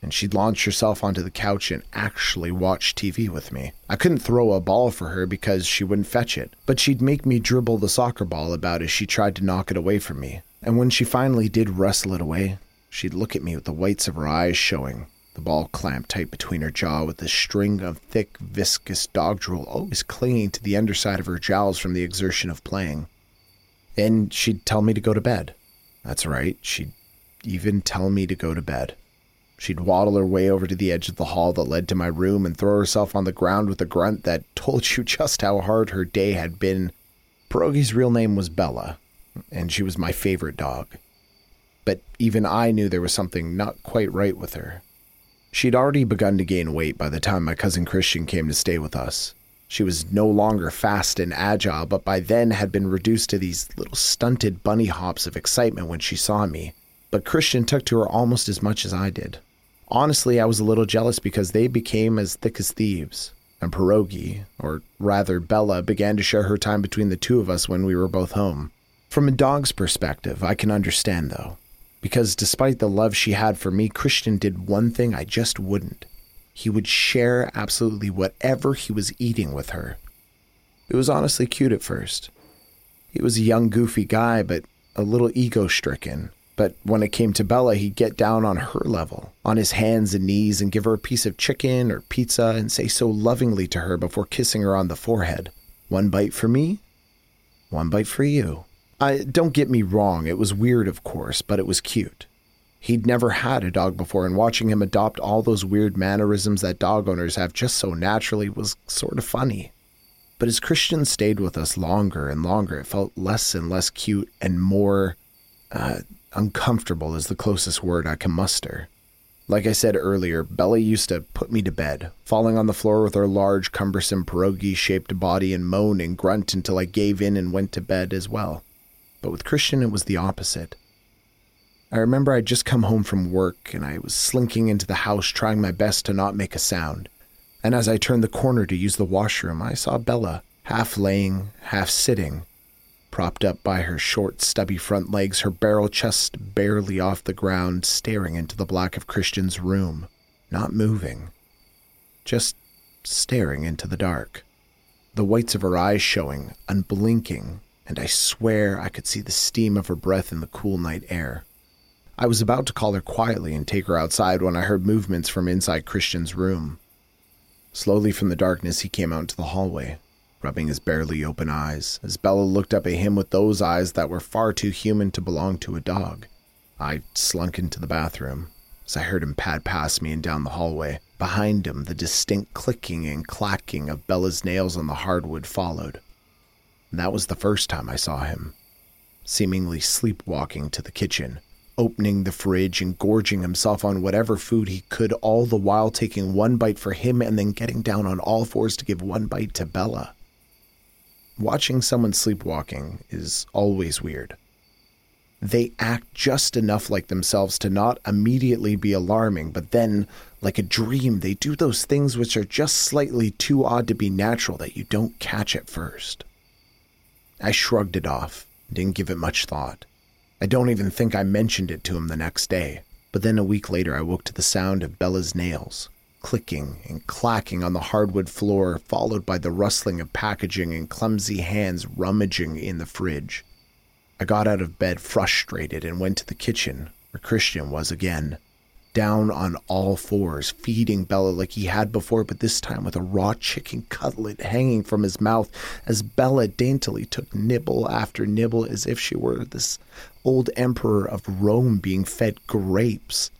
[SPEAKER 11] and she'd launch herself onto the couch and actually watch TV with me. I couldn't throw a ball for her because she wouldn't fetch it, but she'd make me dribble the soccer ball about as she tried to knock it away from me. And when she finally did wrestle it away, she'd look at me with the whites of her eyes showing, the ball clamped tight between her jaw with a string of thick, viscous dog drool always clinging to the underside of her jowls from the exertion of playing. And she'd tell me to go to bed. That's right, she'd even tell me to go to bed. She'd waddle her way over to the edge of the hall that led to my room and throw herself on the ground with a grunt that told you just how hard her day had been. Pierogi's real name was Bella, and she was my favorite dog. But even I knew there was something not quite right with her. She'd already begun to gain weight by the time my cousin Christian came to stay with us. She was no longer fast and agile, but by then had been reduced to these little stunted bunny hops of excitement when she saw me. But Christian took to her almost as much as I did. Honestly, I was a little jealous because they became as thick as thieves. And Pierogi, or rather Bella, began to share her time between the two of us when we were both home. From a dog's perspective, I can understand though, because despite the love she had for me, Christian did one thing I just wouldn't. He would share absolutely whatever he was eating with her. It was honestly cute at first. He was a young, goofy guy, but a little ego stricken, but when it came to Bella, he'd get down on her level, on his hands and knees, and give her a piece of chicken or pizza and say so lovingly to her before kissing her on the forehead One bite for me, one bite for you. I, don't get me wrong, it was weird, of course, but it was cute. He'd never had a dog before, and watching him adopt all those weird mannerisms that dog owners have just so naturally was sort of funny. But as Christian stayed with us longer and longer, it felt less and less cute and more uh, Uncomfortable is the closest word I can muster. Like I said earlier, Bella used to put me to bed, falling on the floor with her large, cumbersome pierogi shaped body and moan and grunt until I gave in and went to bed as well. But with Christian, it was the opposite. I remember I'd just come home from work and I was slinking into the house trying my best to not make a sound. And as I turned the corner to use the washroom, I saw Bella, half laying, half sitting, propped up by her short, stubby front legs, her barrel chest barely off the ground, staring into the black of Christian's room, not moving, just staring into the dark. The whites of her eyes showing, unblinking, and I swear I could see the steam of her breath in the cool night air. I was about to call her quietly and take her outside when I heard movements from inside Christian's room. Slowly from the darkness, he came out into the hallway, rubbing his barely open eyes, as Bella looked up at him with those eyes that were far too human to belong to a dog. I slunk into the bathroom as I heard him pad past me and down the hallway. Behind him, the distinct clicking and clacking of Bella's nails on the hardwood followed. That was the first time I saw him, seemingly sleepwalking to the kitchen, opening the fridge and gorging himself on whatever food he could, all the while taking one bite for him and then getting down on all fours to give one bite to Bella. Watching someone sleepwalking is always weird. They act just enough like themselves to not immediately be alarming, but then, like a dream, they do those things which are just slightly too odd to be natural that you don't catch at first. I shrugged it off, didn't give it much thought. I don't even think I mentioned it to him the next day, but then a week later I woke to the sound of Bella's nails clicking and clacking on the hardwood floor, followed by the rustling of packaging and clumsy hands rummaging in the fridge. I got out of bed frustrated and went to the kitchen, where Christian was again, down on all fours, feeding Bella like he had before, but this time with a raw chicken cutlet hanging from his mouth as Bella daintily took nibble after nibble as if she were this old emperor of Rome being fed grapes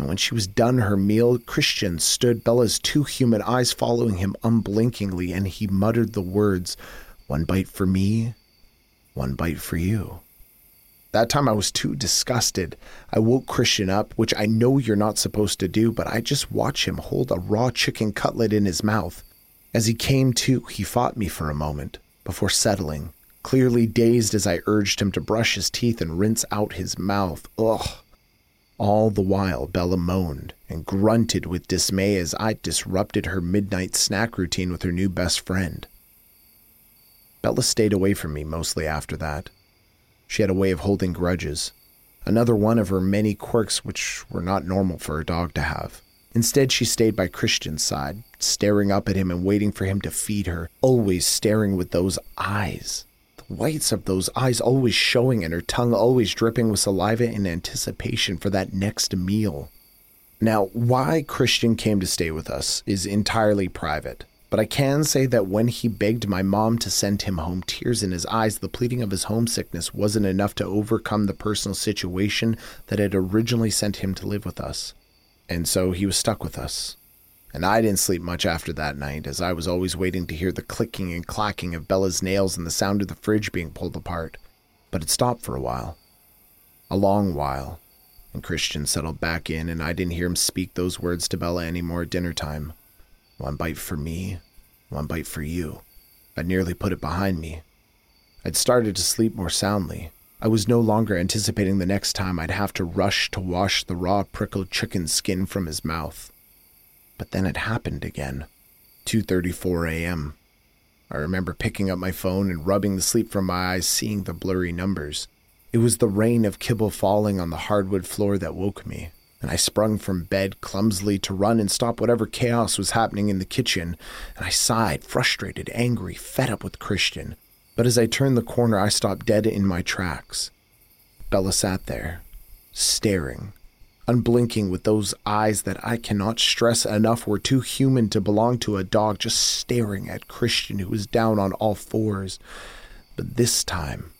[SPEAKER 11] and when she was done her meal, Christian stood, Bella's two human eyes following him unblinkingly, and he muttered the words, One bite for me, one bite for you. That time I was too disgusted. I woke Christian up, which I know you're not supposed to do, but I just watched him hold a raw chicken cutlet in his mouth. As he came to, he fought me for a moment, before settling, clearly dazed as I urged him to brush his teeth and rinse out his mouth. Ugh. All the while, Bella moaned and grunted with dismay as I disrupted her midnight snack routine with her new best friend. Bella stayed away from me mostly after that. She had a way of holding grudges. Another one of her many quirks which were not normal for a dog to have. Instead, she stayed by Christian's side, staring up at him and waiting for him to feed her, always staring with those eyes. The whites of those eyes always showing and her tongue always dripping with saliva in anticipation for that next meal. Now, why Christian came to stay with us is entirely private, but I can say that when he begged my mom to send him home, tears in his eyes, the pleading of his homesickness wasn't enough to overcome the personal situation that had originally sent him to live with us. And so he was stuck with us. And I didn't sleep much after that night, as I was always waiting to hear the clicking and clacking of Bella's nails and the sound of the fridge being pulled apart. But it stopped for a while. A long while. And Christian settled back in, and I didn't hear him speak those words to Bella anymore at dinner time. One bite for me, one bite for you. I'd nearly put it behind me. I'd started to sleep more soundly. I was no longer anticipating the next time I'd have to rush to wash the raw prickled chicken skin from his mouth. But then it happened again. 2:34 a.m. I remember picking up my phone and rubbing the sleep from my eyes, seeing the blurry numbers. It was the rain of kibble falling on the hardwood floor that woke me, and I sprung from bed clumsily to run and stop whatever chaos was happening in the kitchen, and I sighed, frustrated, angry, fed up with Christian. But as I turned the corner, I stopped dead in my tracks. Bella sat there, staring, unblinking with those eyes that I cannot stress enough were too human to belong to a dog, just staring at Christian, who was down on all fours. But this time,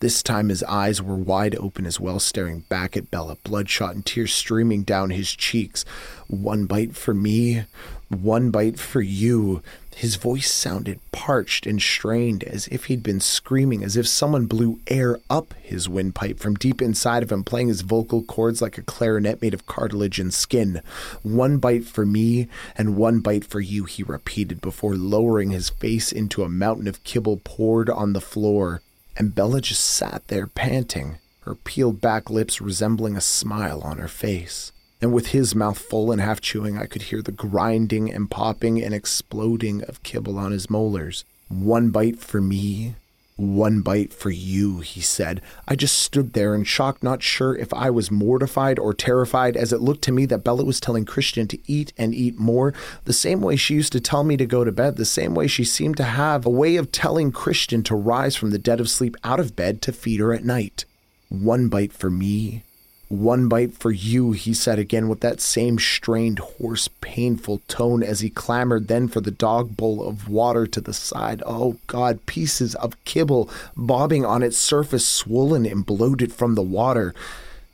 [SPEAKER 11] this time his eyes were wide open as well, staring back at Bella, bloodshot and tears streaming down his cheeks. One bite for me, one bite for you. His voice sounded parched and strained, as if he'd been screaming, as if someone blew air up his windpipe from deep inside of him, playing his vocal cords like a clarinet made of cartilage and skin. One bite for me, and one bite for you, he repeated before lowering his face into a mountain of kibble poured on the floor. And Bella just sat there panting, her peeled back lips resembling a smile on her face and with his mouth full and half chewing, I could hear the grinding and popping and exploding of kibble on his molars. One bite for me, one bite for you, he said. I just stood there in shock, not sure if I was mortified or terrified, as it looked to me that Bella was telling Christian to eat and eat more, the same way she used to tell me to go to bed, the same way she seemed to have a way of telling Christian to rise from the dead of sleep out of bed to feed her at night. One bite for me, one bite for you, he said again with that same strained, hoarse, painful tone as he clamored then for the dog bowl of water to the side. Oh God, pieces of kibble bobbing on its surface, swollen and bloated from the water.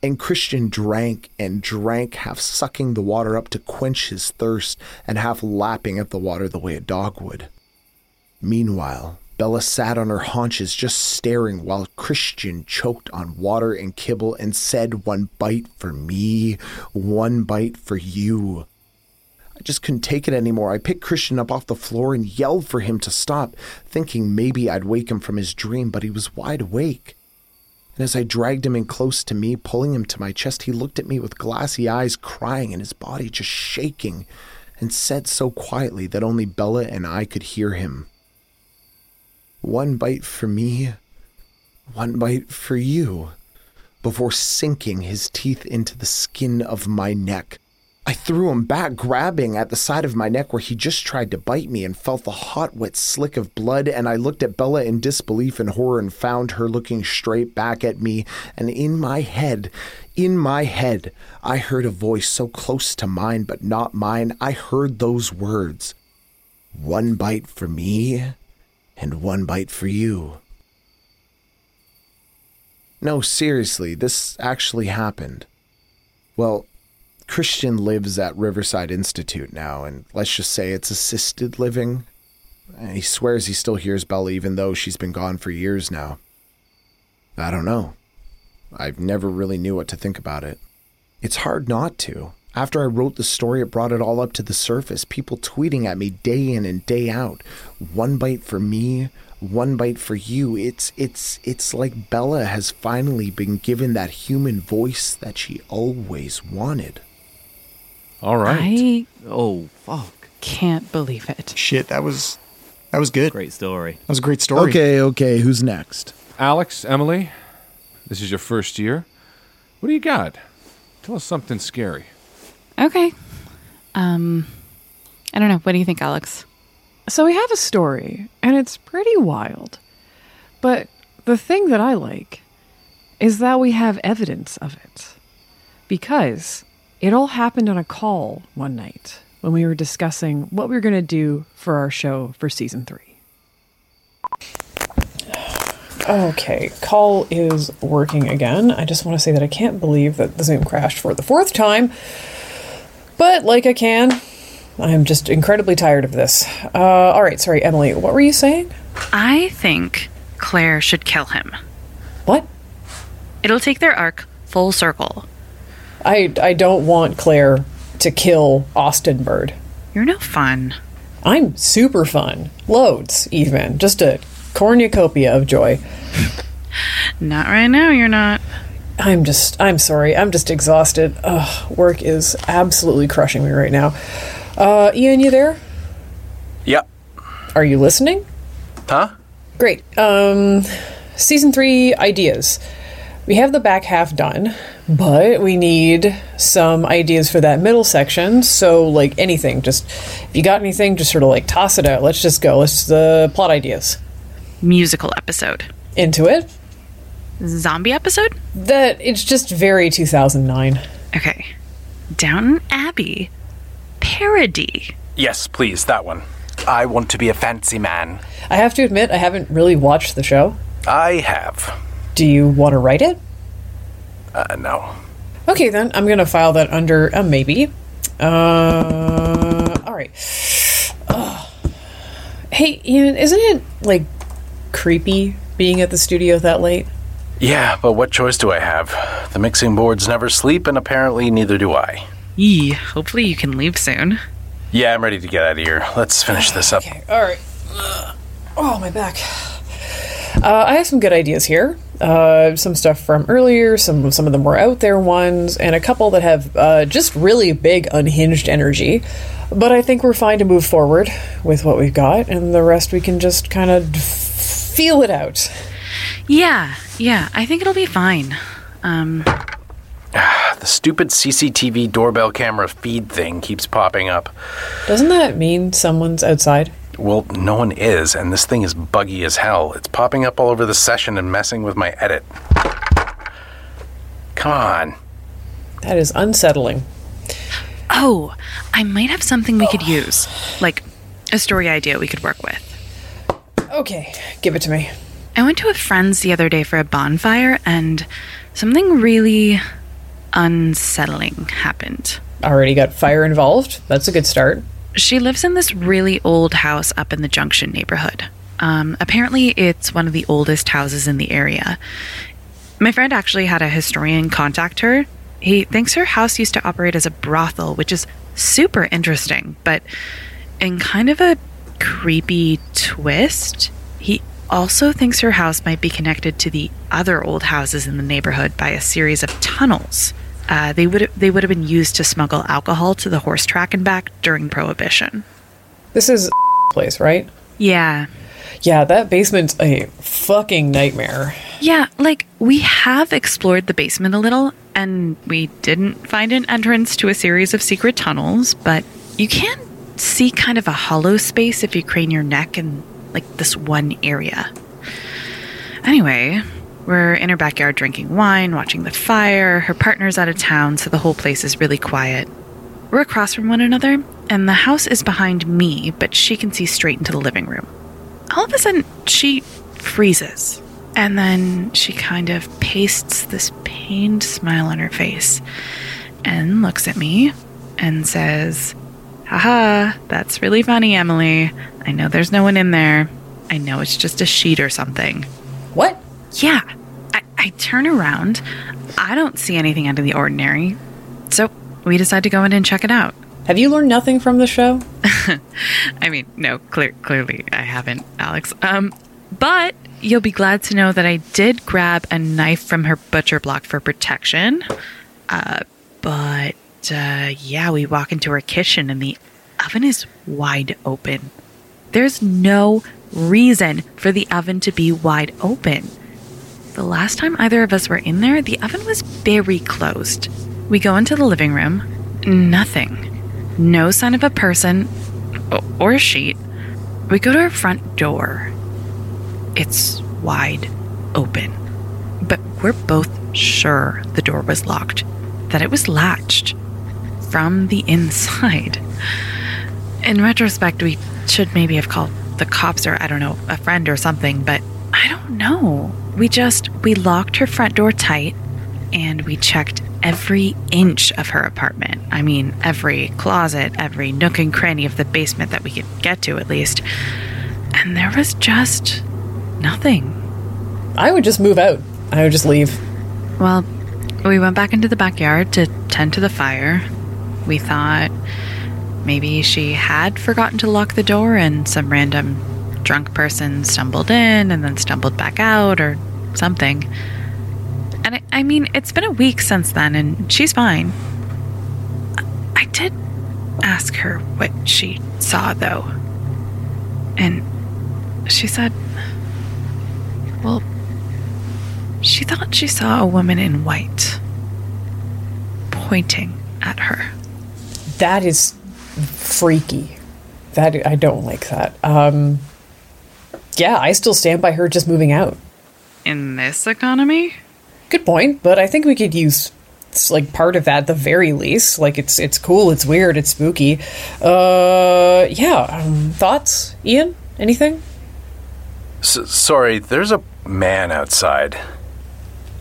[SPEAKER 11] And Christian drank and drank, half sucking the water up to quench his thirst and half lapping at the water the way a dog would. Meanwhile, Bella sat on her haunches, just staring, while Christian choked on water and kibble and said, One bite for me, one bite for you. I just couldn't take it anymore. I picked Christian up off the floor and yelled for him to stop, thinking maybe I'd wake him from his dream, but he was wide awake. And as I dragged him in close to me, pulling him to my chest, he looked at me with glassy eyes, crying and his body just shaking, and said so quietly that only Bella and I could hear him. One bite for me, one bite for you, before sinking his teeth into the skin of my neck. I threw him back, grabbing at the side of my neck where he just tried to bite me, and felt the hot, wet slick of blood. And I looked at Bella in disbelief and horror and found her looking straight back at me. And in my head, in my head, I heard a voice so close to mine, but not mine. I heard those words One bite for me, and one bite for you. No, seriously, this actually happened. Well, Christian lives at Riverside Institute now, and let's just say it's assisted living. He swears he still hears Bella even though she's been gone for years now. I don't know. I've never really knew what to think about it. It's hard not to. After I wrote the story, it brought it all up to the surface. People tweeting at me day in and day out. One bite for me, one bite for you. It's it's it's like Bella has finally been given that human voice that she always wanted.
[SPEAKER 3] All right.
[SPEAKER 5] I
[SPEAKER 10] Oh, fuck.
[SPEAKER 5] can't believe it.
[SPEAKER 6] Shit, that was that was good.
[SPEAKER 10] Great story.
[SPEAKER 6] That was a great story.
[SPEAKER 11] Okay, okay, who's next?
[SPEAKER 3] Alex, Emily, this is your first year. What do you got? Tell us something scary.
[SPEAKER 12] Okay. Um, I don't know. What do you think, Alex?
[SPEAKER 5] So we have a story, and it's pretty wild. But the thing that I like is that we have evidence of it. Because it all happened on a call one night when we were discussing what we were going to do for our show for season three. Okay, call is working again. I just want to say that I can't believe that the Zoom crashed for the fourth time. But like I can, I'm just incredibly tired of this. Uh, all right, sorry, Emily, what were you saying?
[SPEAKER 12] I think Claire should kill him.
[SPEAKER 5] What?
[SPEAKER 12] It'll take their arc full circle.
[SPEAKER 5] I I don't want Claire to kill Austin Bird.
[SPEAKER 12] You're no fun.
[SPEAKER 5] I'm super fun. Loads, even. Just a cornucopia of joy.
[SPEAKER 12] Not right now, you're not.
[SPEAKER 5] I'm just, I'm sorry. I'm just exhausted. Ugh, work is absolutely crushing me right now. Uh, Ian, you there?
[SPEAKER 8] Yep.
[SPEAKER 5] Are you listening?
[SPEAKER 8] Huh?
[SPEAKER 5] Great. Um, season three ideas. We have the back half done, but we need some ideas for that middle section. So, like anything, just if you got anything, just sort of like toss it out. Let's just go. Let's the plot ideas.
[SPEAKER 12] Musical episode.
[SPEAKER 5] Into it.
[SPEAKER 12] Zombie episode?
[SPEAKER 5] That it's just very 2009.
[SPEAKER 12] Okay. Downton Abbey. Parody.
[SPEAKER 8] Yes, please, that one. I want to be a fancy man.
[SPEAKER 5] I have to admit, I haven't really watched the show.
[SPEAKER 8] I have.
[SPEAKER 5] Do you want to write it?
[SPEAKER 8] Uh, no.
[SPEAKER 5] Okay, then I'm gonna file that under a maybe. Uh, all right. Ugh. Hey, Ian, isn't it like creepy being at the studio that late?
[SPEAKER 8] Yeah, but what choice do I have? The mixing boards never sleep, and apparently neither do I.
[SPEAKER 12] Yee, hopefully you can leave soon.
[SPEAKER 8] Yeah, I'm ready to get out of here. Let's finish this up.
[SPEAKER 5] Okay, All right. Oh, my back. Uh, I have some good ideas here. Uh, some stuff from earlier, some some of the more out there ones, and a couple that have uh, just really big unhinged energy. But I think we're fine to move forward with what we've got, and the rest we can just kind of feel it out.
[SPEAKER 12] Yeah, yeah, I think it'll be fine. Um, (sighs)
[SPEAKER 8] The stupid CCTV doorbell camera feed thing keeps popping up.
[SPEAKER 5] Doesn't that mean someone's outside?
[SPEAKER 8] Well, no one is, and this thing is buggy as hell. It's popping up all over the session and messing with my edit. Come on.
[SPEAKER 5] That is unsettling.
[SPEAKER 12] oh, I might have something we could use. Like a story idea we could work with.
[SPEAKER 5] Okay, give it to me.
[SPEAKER 12] I went to a friend's the other day for a bonfire, and something really unsettling happened.
[SPEAKER 5] Already got fire involved. That's a good start.
[SPEAKER 12] She lives in this really old house up in the Junction neighborhood. Um, apparently, it's one of the oldest houses in the area. My friend actually had a historian contact her. He thinks her house used to operate as a brothel, which is super interesting, but in kind of a creepy twist, he also thinks her house might be connected to the other old houses in the neighborhood by a series of tunnels. Uh, they would they would have been used to smuggle alcohol to the horse track and back during Prohibition.
[SPEAKER 5] This is (laughs) place, right?
[SPEAKER 12] Yeah.
[SPEAKER 5] Yeah, that basement's a fucking nightmare.
[SPEAKER 12] Yeah, like we have explored the basement a little, and we didn't find an entrance to a series of secret tunnels, but you can see kind of a hollow space if you crane your neck in like this one area. Anyway, we're in her backyard drinking wine, watching the fire. Her partner's out of town, so the whole place is really quiet. We're across from one another, and the house is behind me, but she can see straight into the living room. All of a sudden, she freezes. And then she kind of pastes this pained smile on her face and looks at me and says, Haha, that's really funny, Emily. I know there's no one in there. I know it's just a sheet or something.
[SPEAKER 5] What?
[SPEAKER 12] Yeah. I, I turn around. I don't see anything out of the ordinary. So we decide to go in and check it out.
[SPEAKER 5] Have you learned nothing from the show? (laughs)
[SPEAKER 12] I mean, no, clear, clearly I haven't, Alex. Um, but you'll be glad to know that I did grab a knife from her butcher block for protection. Uh, but uh, yeah, we walk into her kitchen and the oven is wide open. There's no reason for the oven to be wide open. the last time either of us were in there, the oven was very closed. We go into the living room, nothing. No sign of a person or a sheet. We go to our front door. It's wide open. But we're both sure the door was locked, that it was latched from the inside. In retrospect, we should maybe have called the cops or, I don't know, a friend or something, but I don't know. We just, we locked her front door tight and we checked every inch of her apartment. I mean, every closet, every nook and cranny of the basement that we could get to at least. And there was just nothing.
[SPEAKER 5] I would just move out. I would just leave.
[SPEAKER 12] Well, we went back into the backyard to tend to the fire. We thought maybe she had forgotten to lock the door and some random drunk person stumbled in and then stumbled back out or something. And I, I mean, it's been a week since then and she's fine. I did ask her what she saw though. And she said, well, she thought she saw a woman in white pointing at her.
[SPEAKER 5] That is freaky. That I don't like that. Um, yeah, I still stand by her just moving out.
[SPEAKER 12] In this economy?
[SPEAKER 5] Good point, but I think we could use it's like part of that at the very least. Like it's it's cool, it's weird, it's spooky. Uh, yeah. Um, thoughts, Ian? Anything
[SPEAKER 13] S- sorry, there's a man outside.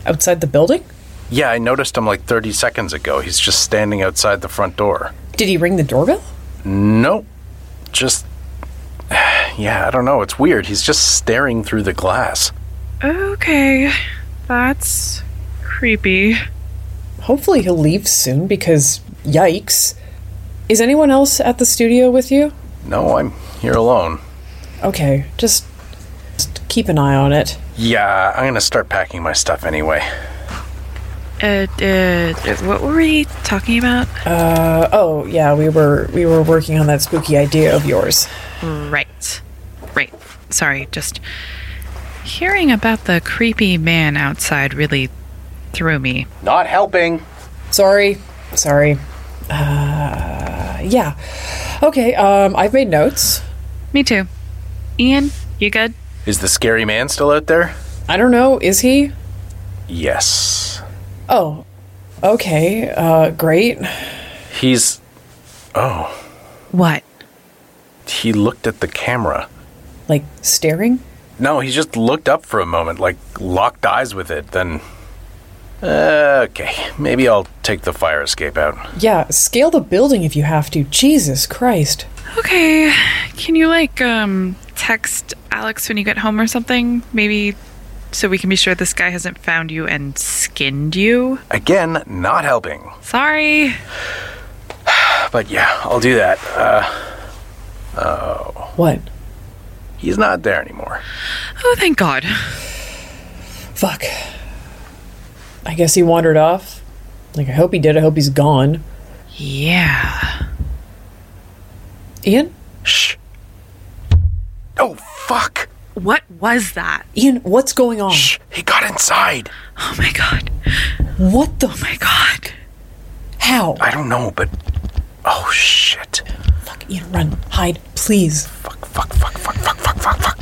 [SPEAKER 5] outside the building?
[SPEAKER 13] Yeah, I noticed him like 30 seconds ago. He's just standing outside the front door.
[SPEAKER 5] Did he ring the doorbell?
[SPEAKER 13] Nope. Just. (sighs) Yeah, I don't know. It's weird. He's just staring through the glass.
[SPEAKER 12] Okay, that's creepy.
[SPEAKER 5] Hopefully he'll leave soon because yikes. Is anyone else at the studio with you?
[SPEAKER 13] No, I'm here alone.
[SPEAKER 5] Okay, just, just keep an eye on it.
[SPEAKER 13] Yeah, I'm gonna start packing my stuff anyway.
[SPEAKER 12] Uh, uh, what were we talking about?
[SPEAKER 5] Uh oh, yeah, we were we were working on that spooky idea of yours.
[SPEAKER 12] Right. Right. Sorry, just hearing about the creepy man outside really threw me.
[SPEAKER 13] Not helping.
[SPEAKER 5] Sorry. Sorry. Uh yeah. Okay, um I've made notes.
[SPEAKER 12] Me too. Ian, you good?
[SPEAKER 13] Is the scary man still out there?
[SPEAKER 5] I don't know, is he?
[SPEAKER 13] Yes.
[SPEAKER 5] Oh. Okay, uh great.
[SPEAKER 13] He's. Oh.
[SPEAKER 12] What?
[SPEAKER 13] He looked at the camera.
[SPEAKER 5] Like staring?
[SPEAKER 13] No, he just looked up for a moment, like locked eyes with it, then. Uh, okay, maybe I'll take the fire escape out.
[SPEAKER 5] Yeah, scale the building if you have to. Jesus Christ.
[SPEAKER 12] Okay. Can you like um text Alex when you get home or something? Maybe so we can be sure this guy hasn't found you and skinned you?
[SPEAKER 13] Again, not helping.
[SPEAKER 12] Sorry. (sighs)
[SPEAKER 13] But yeah, I'll do that. Uh. Oh.
[SPEAKER 5] What?
[SPEAKER 13] He's not there anymore.
[SPEAKER 12] Oh, thank God.
[SPEAKER 5] Fuck. I guess he wandered off. Like I hope he did. I hope he's gone.
[SPEAKER 12] Yeah.
[SPEAKER 5] Ian?
[SPEAKER 13] Shh. Oh, fuck.
[SPEAKER 12] What was that?
[SPEAKER 5] Ian, what's going on?
[SPEAKER 13] Shh. He got inside.
[SPEAKER 12] Oh my god.
[SPEAKER 5] What the
[SPEAKER 12] Oh my god.
[SPEAKER 5] How?
[SPEAKER 13] I don't know, but. Oh, shit.
[SPEAKER 5] Fuck, Ian, run. Hide, please.
[SPEAKER 13] Fuck, fuck, fuck, fuck, fuck, fuck, fuck, fuck.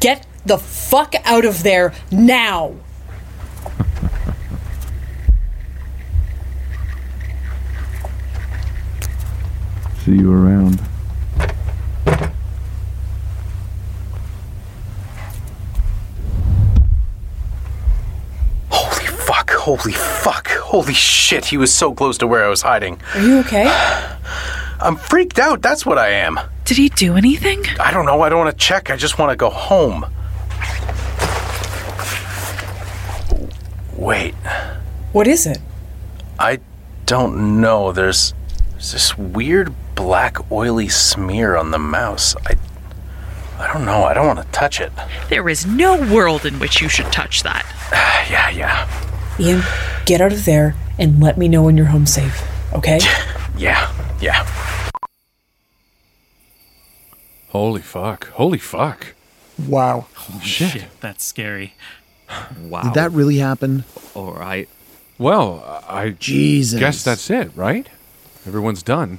[SPEAKER 5] Get the fuck out of there now!
[SPEAKER 3] See you around.
[SPEAKER 13] Holy fuck, holy shit, he was so close to where I was hiding.
[SPEAKER 5] Are you okay? (sighs)
[SPEAKER 13] I'm freaked out. That's what I am.
[SPEAKER 12] Did he do anything?
[SPEAKER 13] I don't know. I don't want to check. I just want to go home. Wait.
[SPEAKER 5] What is it?
[SPEAKER 13] I don't know. There's, there's this weird black oily smear on the mouse. I I don't know. I don't want to touch it.
[SPEAKER 12] There is no world in which you should touch that. (sighs)
[SPEAKER 13] yeah, yeah.
[SPEAKER 5] Ian, get out of there and let me know when you're home safe, okay? (laughs)
[SPEAKER 13] Yeah, yeah.
[SPEAKER 3] Holy fuck. Holy fuck.
[SPEAKER 7] Wow.
[SPEAKER 3] Shit.
[SPEAKER 9] That's scary.
[SPEAKER 10] Wow.
[SPEAKER 11] Did that really happen?
[SPEAKER 10] All right.
[SPEAKER 3] Well, I
[SPEAKER 11] Jesus.
[SPEAKER 3] guess that's it, right? Everyone's done.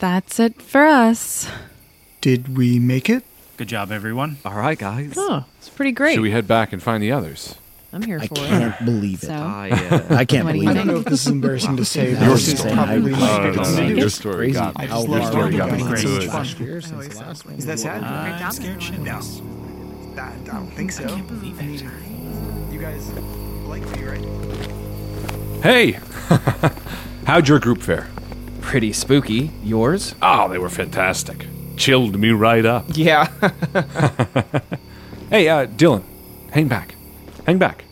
[SPEAKER 14] That's it for us.
[SPEAKER 7] Did we make it?
[SPEAKER 9] Good job, everyone.
[SPEAKER 10] All right, guys.
[SPEAKER 14] Oh, it's pretty great.
[SPEAKER 3] Should we head back and find the others?
[SPEAKER 14] I'm here for it.
[SPEAKER 11] I
[SPEAKER 14] for
[SPEAKER 11] can't
[SPEAKER 14] it.
[SPEAKER 11] believe it.
[SPEAKER 14] So,
[SPEAKER 10] I, uh, (laughs)
[SPEAKER 11] I can't
[SPEAKER 14] What do you
[SPEAKER 11] believe
[SPEAKER 7] I
[SPEAKER 11] it.
[SPEAKER 7] don't know if this is embarrassing to say, but
[SPEAKER 11] Your
[SPEAKER 7] this is
[SPEAKER 11] story.
[SPEAKER 7] probably
[SPEAKER 11] I-
[SPEAKER 7] my
[SPEAKER 11] I-
[SPEAKER 7] favorite
[SPEAKER 11] I-
[SPEAKER 7] movie.
[SPEAKER 3] Your story
[SPEAKER 11] Crazy
[SPEAKER 3] got me.
[SPEAKER 11] how
[SPEAKER 7] Your
[SPEAKER 11] far
[SPEAKER 7] story
[SPEAKER 11] we've
[SPEAKER 7] got me
[SPEAKER 11] gone
[SPEAKER 7] crazy.
[SPEAKER 11] since last since the last one.
[SPEAKER 7] Is that sad?
[SPEAKER 9] I'm scared shitless.
[SPEAKER 7] No. I don't think so. I can't believe it. You guys like me, right?
[SPEAKER 3] Hey! (laughs) How'd your group fare?
[SPEAKER 15] Pretty spooky. Yours?
[SPEAKER 3] Oh, they were fantastic. Chilled me right up.
[SPEAKER 15] Yeah. (laughs)
[SPEAKER 3] Hey, uh, Dylan, hang back. Hang back.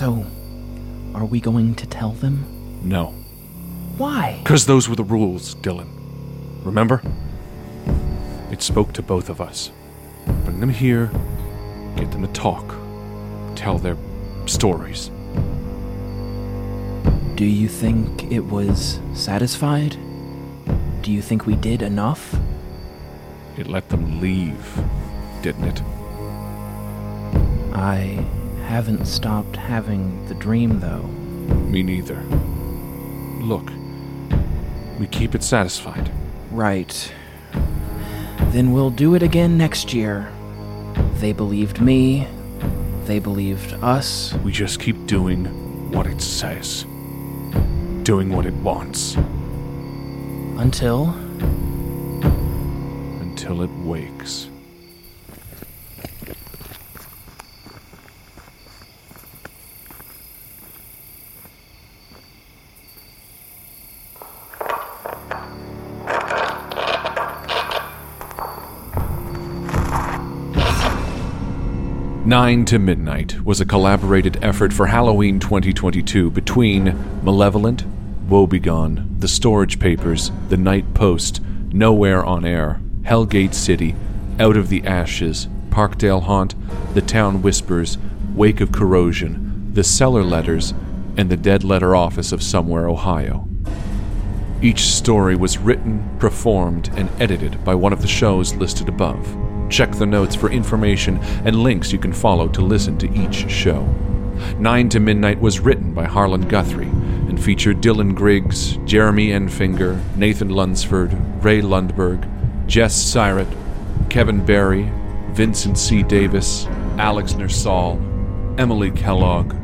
[SPEAKER 15] so, are we going to tell them?
[SPEAKER 3] No.
[SPEAKER 15] Why?
[SPEAKER 3] Because those were the rules, Dylan. Remember? It spoke to both of us. Bring them here, get them to talk, tell their stories.
[SPEAKER 15] Do you think it was satisfied? Do you think we did enough?
[SPEAKER 3] It let them leave, didn't it?
[SPEAKER 15] I haven't stopped having the dream, though.
[SPEAKER 3] Me neither. Look, we keep it satisfied.
[SPEAKER 15] Right. Then we'll do it again next year. They believed me. They believed us.
[SPEAKER 3] We just keep doing what it says, doing what it wants,
[SPEAKER 15] Until.
[SPEAKER 3] until it wakes. Nine to Midnight was a collaborated effort for Halloween 2022 between Malevolent, Woebegone, The Storage Papers, The Night Post, Nowhere on Air, Hellgate City, Out of the Ashes, Parkdale Haunt, The Town Whispers, Wake of Corrosion, The Cellar Letters, and The Dead Letter Office of Somewhere, Ohio. Each story was written, performed, and edited by one of the shows listed above. Check the notes for information and links you can follow to listen to each show. Nine to Midnight was written by Harlan Guthrie and featured Dylan Griggs, Jeremy Enfinger, Nathan Lunsford, Rae Lundberg, Jess Syratt, Kevin Berrey, Vincent C. Davis, Alex Nursall, Emily Kellogg,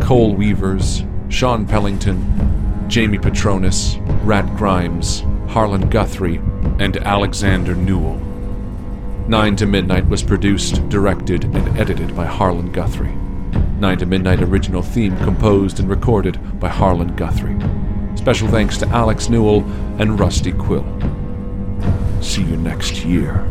[SPEAKER 3] Cole Weavers, Shaun Pellington, Jamie Petronis, Rat Grimes, Harlan Guthrie, and Alexander Newell. Nine to Midnight was produced, directed, and edited by Harlan Guthrie. Nine to Midnight original theme composed and recorded by Harlan Guthrie. Special thanks to Alex Newell and Rusty Quill. See you next year.